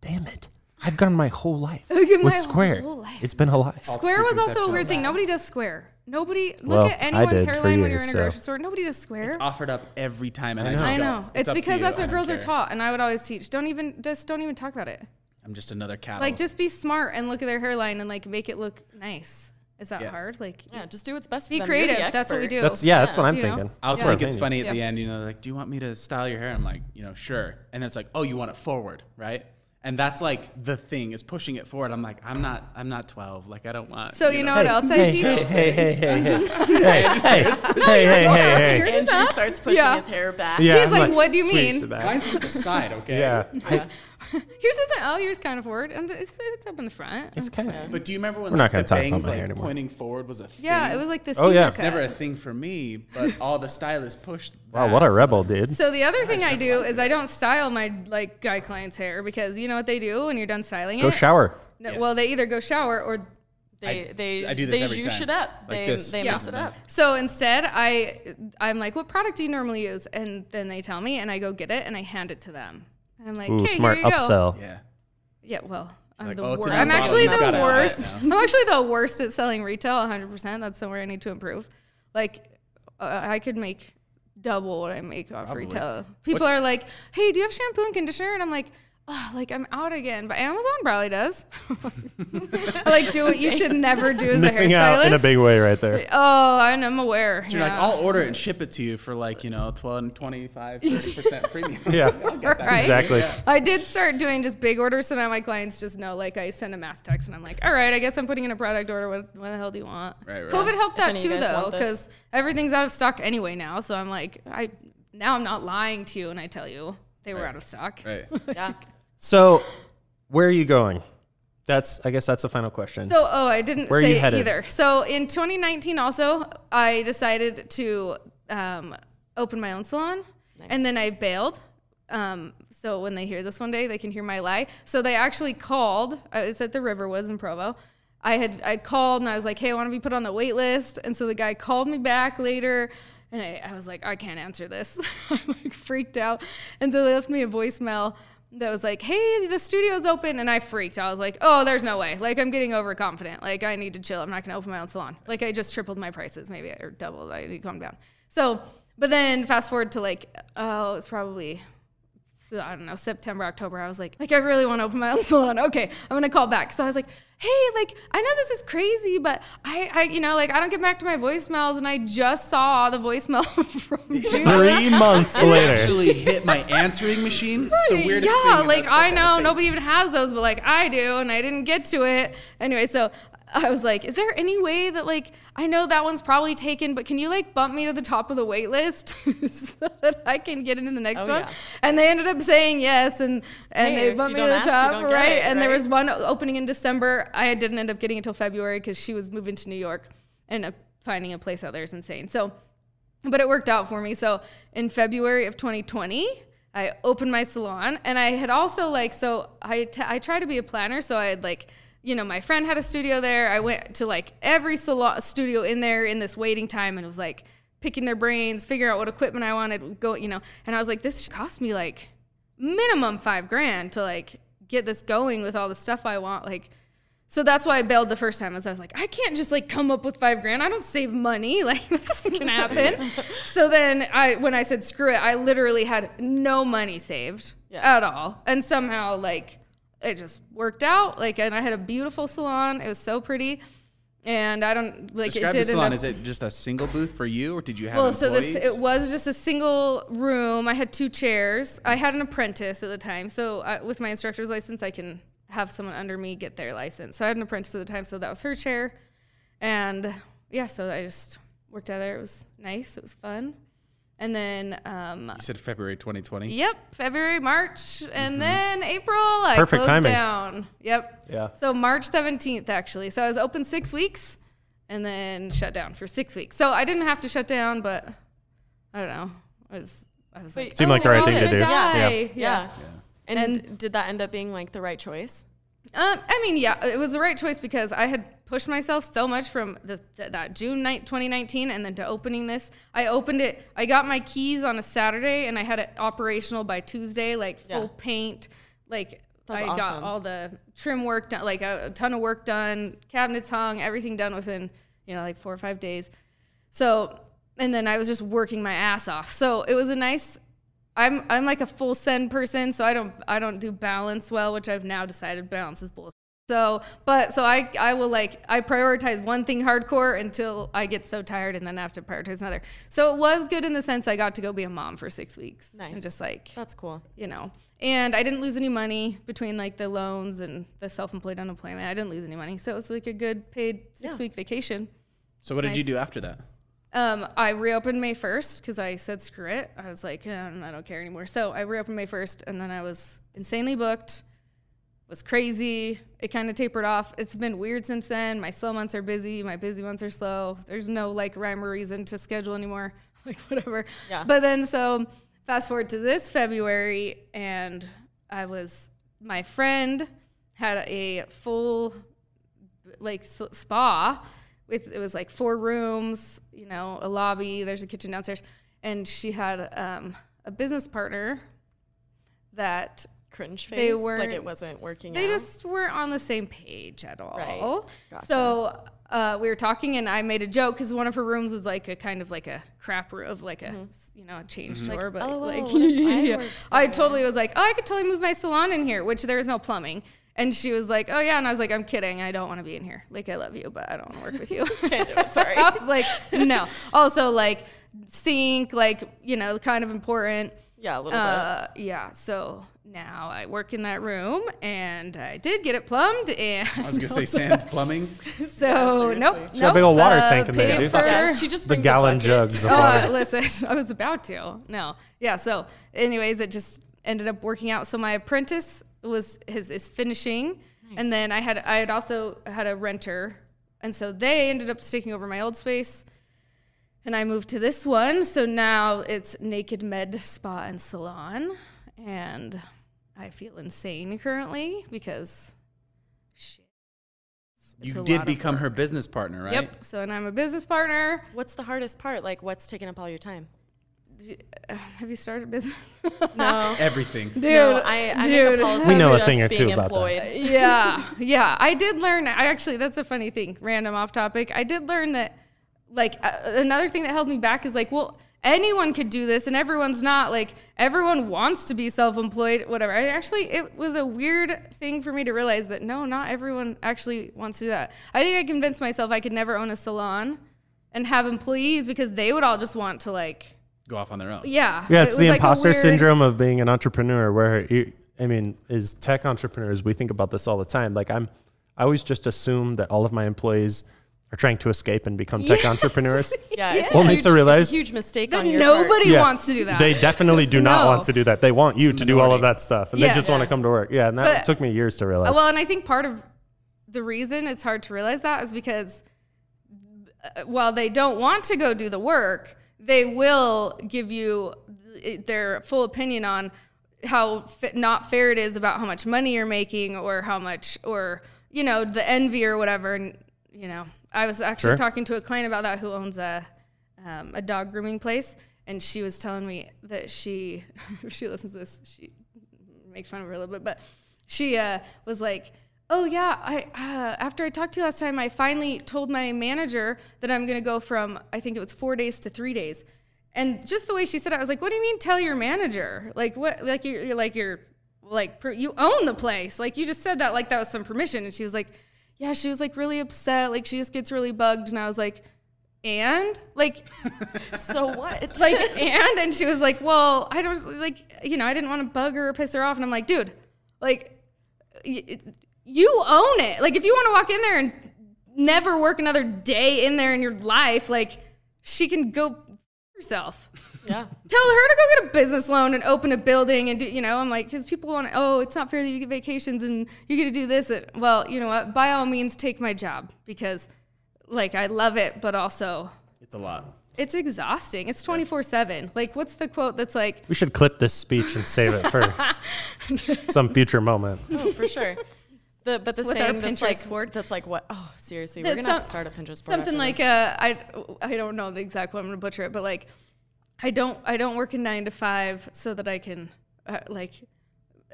"Damn it! I've gone my whole life with my square. whole life. It's been a life." Square was also a weird thing. Nobody does square. Nobody look Well, at anyone's did for hairline when you're in a so- grocery store. Nobody does square. It's offered up every time and I, know. just I go, know. It's, up to because that's what don't girls are taught, and I would always teach. Don't even just don't even talk about it. I'm just another cattle. Like just be smart and look at their hairline and like make it look nice. Is that Yeah. hard? Like Yeah, just do what's best for be them. You're the creative. That's what we do. That's yeah, that's what I'm You know? thinking. I also Yeah. think it's funny at Yeah. the end, you know, like, do you want me to style your hair? I'm like, you know, sure. And it's like, oh, you want it forward, right? and that's like the thing is pushing it forward. I'm like, I'm not, I'm not 12. Like, I don't want. So you, you know, know, what else hey, I teach? Hey, hey, hey, hey, hey, hey, hey, no, hey, hey, hey, hey. Andrew starts pushing yeah. his hair back. Yeah, He's I'm like, like, what do you mean? Mine's to the side, okay. Yeah. yeah. Yours isn't. Oh, yours kind of forward, and it's, it's up in the front. it's kind of. But do you remember when We're not like, gonna the talk about bangs my like hair anymore. pointing forward was a thing? Yeah, it was like the Oh, Caesar yeah. cut. It's Never a thing for me, but all the stylists pushed. Wow, that. what a rebel, dude. So the other thing I do is I don't style my like guy clients' hair because you know what they do when you're done styling it. Go shower. No, Yes. Well, they either go shower or They I- they I do this they every juice time. it up. Like they this. they Yeah. mess it up. So instead, I I'm like, what product do you normally use? And then they tell me, and I go get it, and I hand it to them. And I'm like, Ooh, okay, smart here you go. upsell. Yeah. Yeah, well, I'm Like, the oh, worst. I'm actually the gotta buy it worst. I'm actually the worst at selling retail. 100. percent That's somewhere I need to improve. Like, uh, I could make double what I make off Probably. retail. People are like, "Hey, do you have shampoo and conditioner?" And I'm like. Oh, like I'm out again, but Amazon probably does. Like do what you should never do as a Missing out in a big way right there. Oh, and I'm aware. So you're like. I'll order it and ship it to you for like, you know, 12, 25, 30% premium. Yeah, Right? exactly. I did start doing just big orders, so now my clients just know. Like, I send a mass text, and I'm like, "All right, I guess I'm putting in a product order. What, what the hell do you want?" Right, right. COVID helped If that any too, though, because everything's out of stock anyway now. So I'm like, I now I'm not lying to you, and I tell you they were out of stock. Right. Yeah. So, where are you going? That's I guess that's the final question. So, oh, I didn't Where are you say headed? either. So in 2019, also, I decided to um, open my own salon, and then I bailed. Um, so when they hear this one day, they can hear my lie. So they actually called. I was at the Riverwoods in Provo. I had I called and I was like, "Hey, I want to be put on the wait list." And so the guy called me back later, and I, I was like, "I can't answer this." I'm like freaked out, and so they left me a voicemail that was like, "Hey, the studio's open," and I freaked. I was like, "Oh, there's no way! Like, I'm getting overconfident. Like, I need to chill. I'm not gonna open my own salon. Like, I just tripled my prices, maybe or doubled. I need to calm down." So, but then fast forward to like, oh, it's probably so I don't know, September, October, I was like, like I really want to open my own salon. Okay, I'm gonna call back. So I was like, hey, like I know this is crazy, but I, I, you know, like I don't get back to my voicemails, and I just saw the voicemail from you. Three months It later. actually hit my answering machine. It's the weirdest thing. yeah, like I know nobody even has those, but like I do, and I didn't get to it anyway. So I was like, is there any way that like I know that one's probably taken, but can you like bump me to the top of the wait list so that I can get into the next Oh, one? yeah. And they ended up saying yes, and and Hey, they bumped me to the ask, top, don't get right? And there was one opening in December. I didn't end up getting it until February because she was moving to New York, and uh, finding a place out there is insane. So but it worked out for me. So in February of 2020, I opened my salon, and I had also like so I t- I try to be a planner, so I had like you know, my friend had a studio there. I went to like every salon studio in there in this waiting time and it was like picking their brains, figure out what equipment I wanted, go, you know. And I was like, this cost me like minimum five grand to like get this going with all the stuff I want. Like, so that's why I bailed the first time. Is I was like, I can't just like come up with five grand. I don't save money. Like this isn't gonna happen. so then I, when I said screw it, I literally had no money saved Yeah. at all, and somehow like it just worked out. Like, and I had a beautiful salon. It was so pretty, and I don't like Describe it the did end salon. up- Is it just a single booth for you, or did you have well, so employees? this it was just a single room. I had two chairs. I had an apprentice at the time, so I, with my instructor's license, I can have someone under me get their license. So I had an apprentice at the time, so that was her chair, and yeah, so I just worked out there. It was nice. It was fun, and then um, you said February 2020. Yep, February, March, and then April. I Perfect closed timing. down. Yep. Yeah. So March seventeenth, actually. So I was open six weeks, and then shut down for six weeks. So I didn't have to shut down, but I don't know. I was. I was like, Wait, Seemed like the oh, right thing to gonna do. die. Yeah. Yeah. And, And- did that end up being like the right choice? Um, I mean, yeah, it was the right choice because I had pushed myself so much from the, th- that June night 2019 and then to opening this. I opened it. I got my keys on a Saturday and I had it operational by Tuesday, like full Yeah. paint, like. That's I got all the trim work done, like a, a ton of work done, cabinets hung, everything done within, you know, like four or five days. So, and then I was just working my ass off. So it was a nice. I'm I'm like a full send person, so I don't I don't do balance well, which I've now decided balance is bullshit. So, but so I I will like I prioritize one thing hardcore until I get so tired, and then I have to prioritize another. So it was good in the sense I got to go be a mom for six weeks, and Nice. just like That's cool. you know, and I didn't lose any money between like the loans and the self-employed unemployment. I didn't lose any money, so it was like a good paid six week vacation. So what did you do after that? Um, I reopened May 1st because I said screw it. I was like, eh, I don't care anymore. So I reopened May 1st and then I was insanely booked, was crazy. It kind of tapered off. It's been weird since then. My slow months are busy, my busy months are slow. There's no like rhyme or reason to schedule anymore, like whatever. Yeah. But then so fast forward to this February and I was, my friend had a full like s- spa. It was like four rooms, you know, a lobby. There's a kitchen downstairs, and she had um, a business partner that Cringe face. They like weren't- it wasn't working they out. just weren't on the same page at all. Right. Gotcha. So uh, we were talking, and I made a joke because one of her rooms was like a kind of like a crap room of like a you know a change store, but oh, like I yeah. I totally was like, oh, I could totally move my salon in here, which there is no plumbing. And she was like, "Oh yeah," and I was like, "I'm kidding. I don't want to be in here. Like, I love you, but I don't want to work with you." Can't do it. Sorry. I was like, "No." Also, like, sink, like, you know, kind of important. yeah, a little Uh, yeah. So now I work in that room, and I did get it plumbed, and I was gonna say Sands Plumbing. so nope, got a nope. big old water uh, tank in there, paid dude. for- Yeah, she just The brings a gallon jugs of Oh, water. listen, I was about to. No, yeah. So, anyways, it just ended up working out. So my apprentice was his is finishing, and then I had I had also had a renter, and so they ended up taking over my old space, and I moved to this one. So now it's Naked Med Spa and Salon, and I feel insane currently because shit. it's You did become her business partner, right? Yep. So and I'm a business partner. What's the hardest part? Like, what's taking up all your time? Uh, Have you started a business? No. Everything. Dude, no, I, I dude. make a We know a thing or being two about that. employed. yeah, yeah. I did learn. I actually, that's a funny thing. Random off topic. I did learn that, like, uh, another thing that held me back is like, well, anyone could do this, and everyone's not. Like, everyone wants to be self-employed, whatever. I actually, it was a weird thing for me to realize that no, not everyone actually wants to do that. I think I convinced myself I could never own a salon and have employees because they would all just want to like, Go off on their own. yeah. Yeah, it's was the like imposter weird- syndrome of being an entrepreneur. Where you, I mean, as tech entrepreneurs, we think about this all the time. Like I'm, I always just assume that all of my employees are trying to escape and become tech entrepreneurs. Yeah, it's Only a huge, to realize- it's a huge mistake That on your nobody Yeah. wants to do that. They definitely do not No. want to do that. They want you to do all of that stuff, and Yeah. they just want to come to work. Yeah, and that But- took me years to realize. Well, and I think part of the reason it's hard to realize that is because uh, while they don't want to go do the work, they will give you their full opinion on how not fair it is about how much money you're making or how much or you know, the envy or whatever. And, you know, I was actually Sure. talking to a client about that who owns a, um, a dog grooming place. And she was telling me that she, if she listens to this, she make fun of her a little bit, but she uh, was like, "Oh yeah, I uh, after I talked to you last time, I finally told my manager that I'm gonna go from I think it was four days to three days." And just the way she said it, I was like, "What do you mean tell your manager? Like what? Like you're, you're like you're like you own the place. Like you just said that like that was some permission." And she was like, "Yeah." She was like really upset. Like she just gets really bugged. And I was like, "And like." So what? like and and she was like well i don't like you know i didn't want to bug her or piss her off and i'm like dude like you own it like if you want to walk in there and never work another day in there in your life like she can go f- herself yeah. tell her to go get a business loan and open a building and do you know i'm like because people want to oh it's not fair that you get vacations and you get to do this well you know what by all means take my job because like i love it but also It's a lot. it's exhausting. It's 24 7. Like, what's the quote that's like, We should clip this speech and save it for some future moment. Oh, for sure. The, but the With our saying that's like Pinterest board. that's like what? Oh, seriously, That's we're gonna have to start a Pinterest board. something like, uh, I, I don't know the exact one, I'm going to butcher it, but like, I don't, I don't work a nine to five so that I can, uh, like,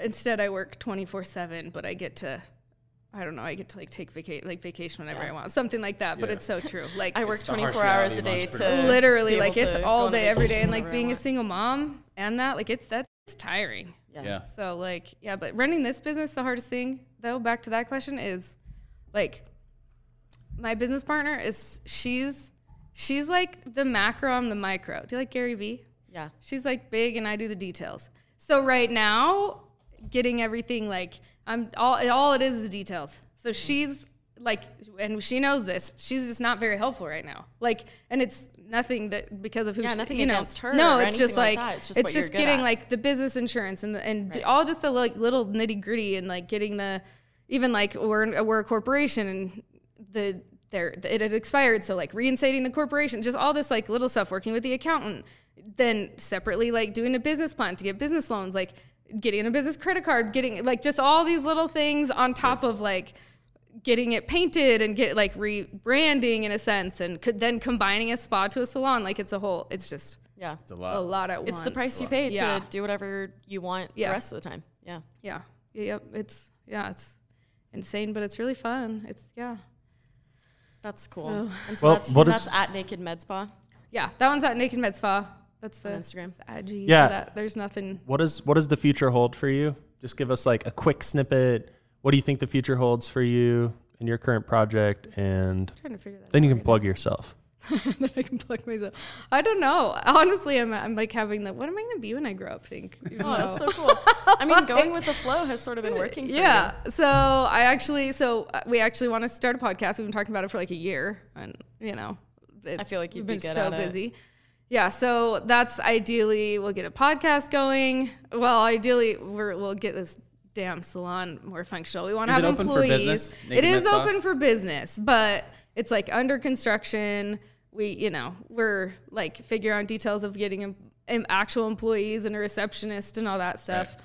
instead I work 24 7, but I get to, I don't know, I get to like take vacation, like vacation whenever I want, something like that. But it's so true. Like, I work 24 hours a day to literally, like, able it's all day, every day. And like being a single mom and that, like, it's, that's tiring. Yeah. Yeah. So like yeah, but running this business, the hardest thing though, back to that question is like my business partner is she's she's like the macro, I'm the micro. Do you like Gary Vee? Yeah. She's like big and I do the details. So right now, getting everything like I'm all all it is is details. So mm. she's like and she knows this. She's just not very helpful right now. Like and it's nothing that because of who Yeah, she, nothing you know. against her No, or it's just like like. It's just it's just getting at. like the business insurance and the, and Right. all just the like little nitty gritty and like getting the even like we're we're a corporation and the there it had expired so like reinstating the corporation just all this like little stuff working with the accountant then separately like doing a business plan to get business loans like getting a business credit card getting like just all these little things on top of like getting it painted and get like rebranding in a sense and could then combining a spa to a salon like it's a whole it's just Yeah. It's a lot a lot. lot at It's once the price you pay Yeah. to do whatever you want Yeah. the rest of the time. Yeah. yeah yeah yep it's yeah it's insane but it's really fun it's yeah That's cool. So- And so Well, that's, what that's is- at Naked Med Spa yeah that one's at naked med spa that's the on Instagram. IG Yeah. that there's nothing What is what does the future hold for you? Just give us like a quick snippet. What do you think the future holds for you in your current project and trying to figure that then out you can right plug yourself. then I can plug myself. I don't know. Honestly, I'm, I'm like having the what am I gonna be when I grow up? Think. you Oh, that's so cool. I mean, going with the flow has sort of been working for yeah. So I actually, so uh, we actually want to start a podcast. We've been talking about it for like a year, and you know, it's, feel like you'd we've be been good so busy. Yeah. So that's ideally we'll get a podcast going. Well, ideally we're, we'll get this damn salon more functional. We want to have it open for employees. It is Spa? open for business, but it's like under construction. We, you know, we're like figuring out details of getting em- em- actual employees and a receptionist and all that stuff.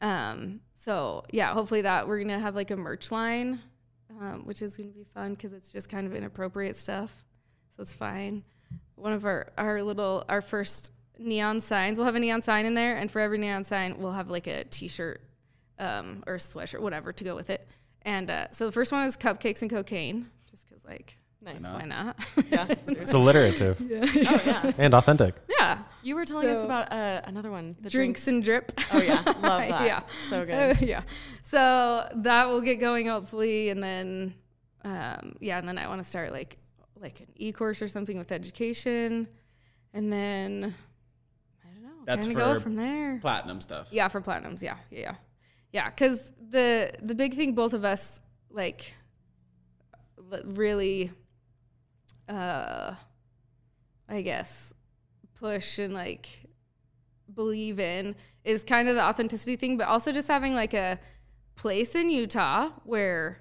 Um, so yeah, hopefully that we're gonna have like a merch line, um, which is gonna be fun because it's just kind of inappropriate stuff, so it's fine. One of our our little our first neon signs, we'll have a neon sign in there, and for every neon sign, we'll have like a T-shirt um, or a sweatshirt, whatever, to go with it. And uh, so the first one is cupcakes and cocaine, just because like Nice. why not? Yeah. It's alliterative Oh yeah. and authentic. yeah, You were telling us about uh, another one. The drinks and drip. Oh yeah, love that. yeah. So good. Uh, yeah. So that will get going hopefully, and then um, yeah, and then I want to start like like an e-course or something with education, and then I don't know. That's kind of go from there. Platinum stuff. Yeah, for platinums. Yeah, yeah, yeah, yeah. Because the the big thing, both of us like really, uh, I guess, push and like believe in is kind of the authenticity thing, but also just having like a place in Utah where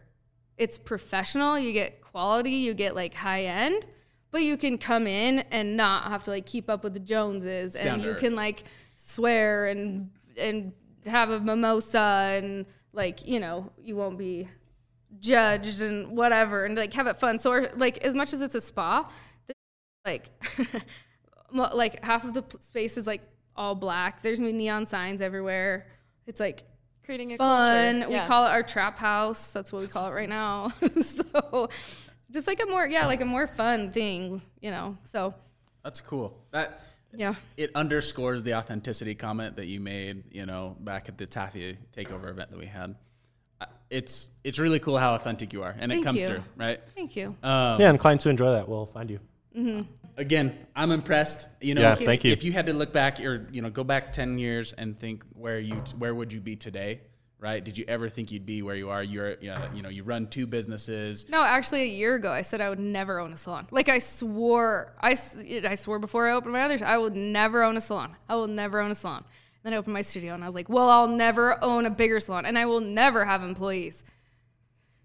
it's professional, you get quality, you get like high end, but you can come in and not have to like keep up with the Joneses down and you earth. can like swear and and have a mimosa and like, you know, you won't be judged and whatever and like have it fun. So we're, like as much as it's a spa, like like half of the space is like all black. There's neon signs everywhere. It's like Creating a fun. culture. We Yeah. call it our trap house. That's what we call it right now. so just like a more yeah, like a more fun thing, you know. So That's cool. That yeah. it underscores the authenticity comment that you made, you know, back at the Taffy takeover event that we had. Uh, It's it's really cool how authentic you are, and it comes you. through, right? Thank you. Um, Yeah, and clients who enjoy that will find you. Again, I'm impressed. You know, Yeah, if, thank you. If you had to look back or you know go back ten years and think where you where would you be today, right? Did you ever think you'd be where you are? You're you know, you know you run two businesses. No, actually, a year ago, I said I would never own a salon. Like I swore, I, I swore before I opened my other, I would never own a salon. I will never own a salon. Then I opened my studio, and I was like, well, I'll never own a bigger salon, and I will never have employees.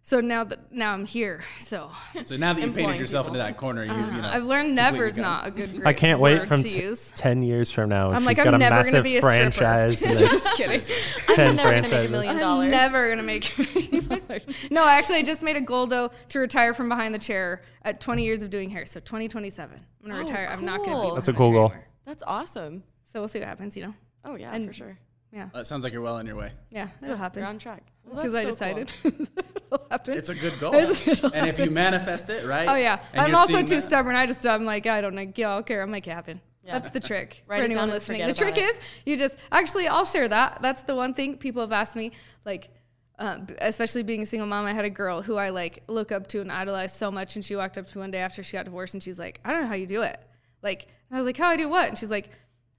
So now that now I'm here, so So now that you painted yourself people. into that corner, you, you know uh-huh. I've learned completely never is not a good. I can't wait from t- 10 years from now. I'm she's like, got I'm a never massive gonna be a stripper. franchise. Just kidding. 10 I'm never gonna make a franchises. million I'm dollars. never gonna make a million dollars. No, actually, I just made a goal though to retire from behind the chair at 20 years of doing hair. So 2027, I'm gonna Oh, retire. I'm not gonna be. That's a cool goal. anymore. That's awesome. So we'll see what happens. You know. Oh yeah, And- for sure. Yeah. Uh, it sounds like you're well on your way. Yeah, it'll happen. You're on track. Because that's I so cool. decided it'll happen. It's a good goal. It'll and if you manifest it, right? oh yeah, and I'm also too that- stubborn. I just I'm like I don't know. Yeah, I'll care. I'll make it happen. Yeah. That's the trick Write for anyone listening. The trick about is you just actually I'll share that. That's the one thing people have asked me like. Uh, especially being a single mom, I had a girl who I like look up to and idolize so much. And she walked up to me one day after she got divorced, and she's like, "I don't know how you do it." Like, I was like, "How I do what?" And she's like,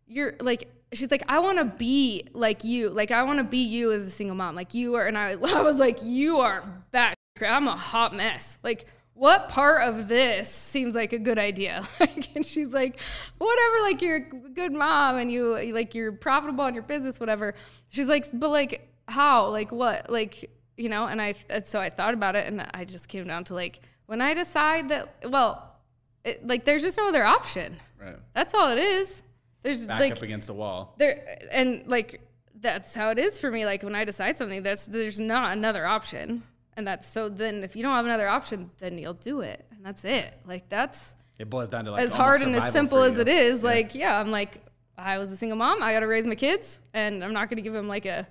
"You're like." She's like, I want to be like you. Like, I want to be you as a single mom. Like, you are. And I, I was like, you are bad. I'm a hot mess. Like, what part of this seems like a good idea? Like, and she's like, whatever. Like, you're a good mom and you, like, you're profitable in your business, whatever. She's like, but like, how? Like, what? Like, you know? And I, and so I thought about it and I just came down to like, when I decide that, well, it, like, there's just no other option. Right. That's all it is. There's Back like, up against the wall. there and like that's how it is for me. Like when i decide something that's there's not another option. And that's so then if you don't have another option then you'll do it. And that's it. Like that's It boils down to like as hard and as simple as it is. Yeah. like yeah i'm like i was a single mom. I gotta raise my kids and i'm not gonna give them like a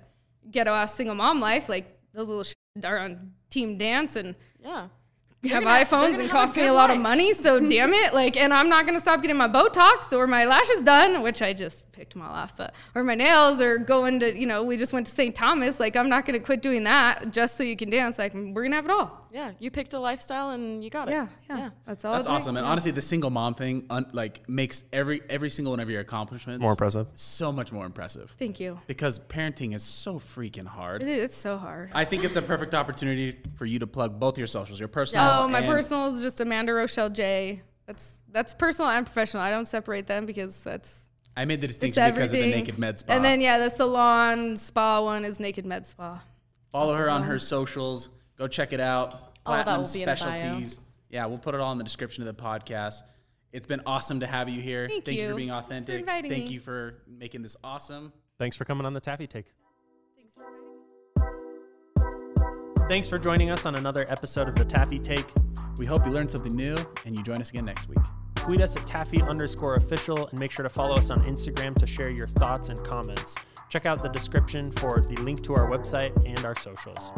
ghetto ass single mom life. Like those little shit are on team dance and Yeah. Have gonna- iPhones and have a cost me a lot of money. So damn it, like, and I'm not gonna stop getting my Botox or my lashes done, which I just picked them all off, but or my nails or going to, you know, we just went to St. Thomas. Like, I'm not gonna quit doing that just so you can dance. Like, we're gonna have it all. Yeah. You picked a lifestyle and you got it. Yeah, yeah, that's all. That's it takes. awesome. And honestly, the single mom thing un- like makes every every single one of your accomplishments More impressive. so much more impressive. Thank you. Because parenting is so freaking hard. Dude, it's so hard. I think it's a perfect opportunity for you to plug both your socials, your personal. Oh, my and- personal is just Amanda Rochelle J. That's that's personal and professional. I don't separate them because that's I made the it's distinction because of everything. the Naked Med Spa. And then yeah, the salon spa one is Naked Med Spa. Follow her on her socials. Go check it out. All that Platinum will be in the bio. Specialties. Yeah, we'll put it all in the description of the podcast. It's been awesome to have you here. Thank you. for being Thanks for authentic. inviting Thank me. you for making this awesome. Thanks for coming on the Taffy Take. Thanks for joining us on another episode of the Taffy Take. We hope you learned something new and you join us again next week. Tweet us at taffy underscore official and make sure to follow us on Instagram to share your thoughts and comments. Check out the description for the link to our website and our socials.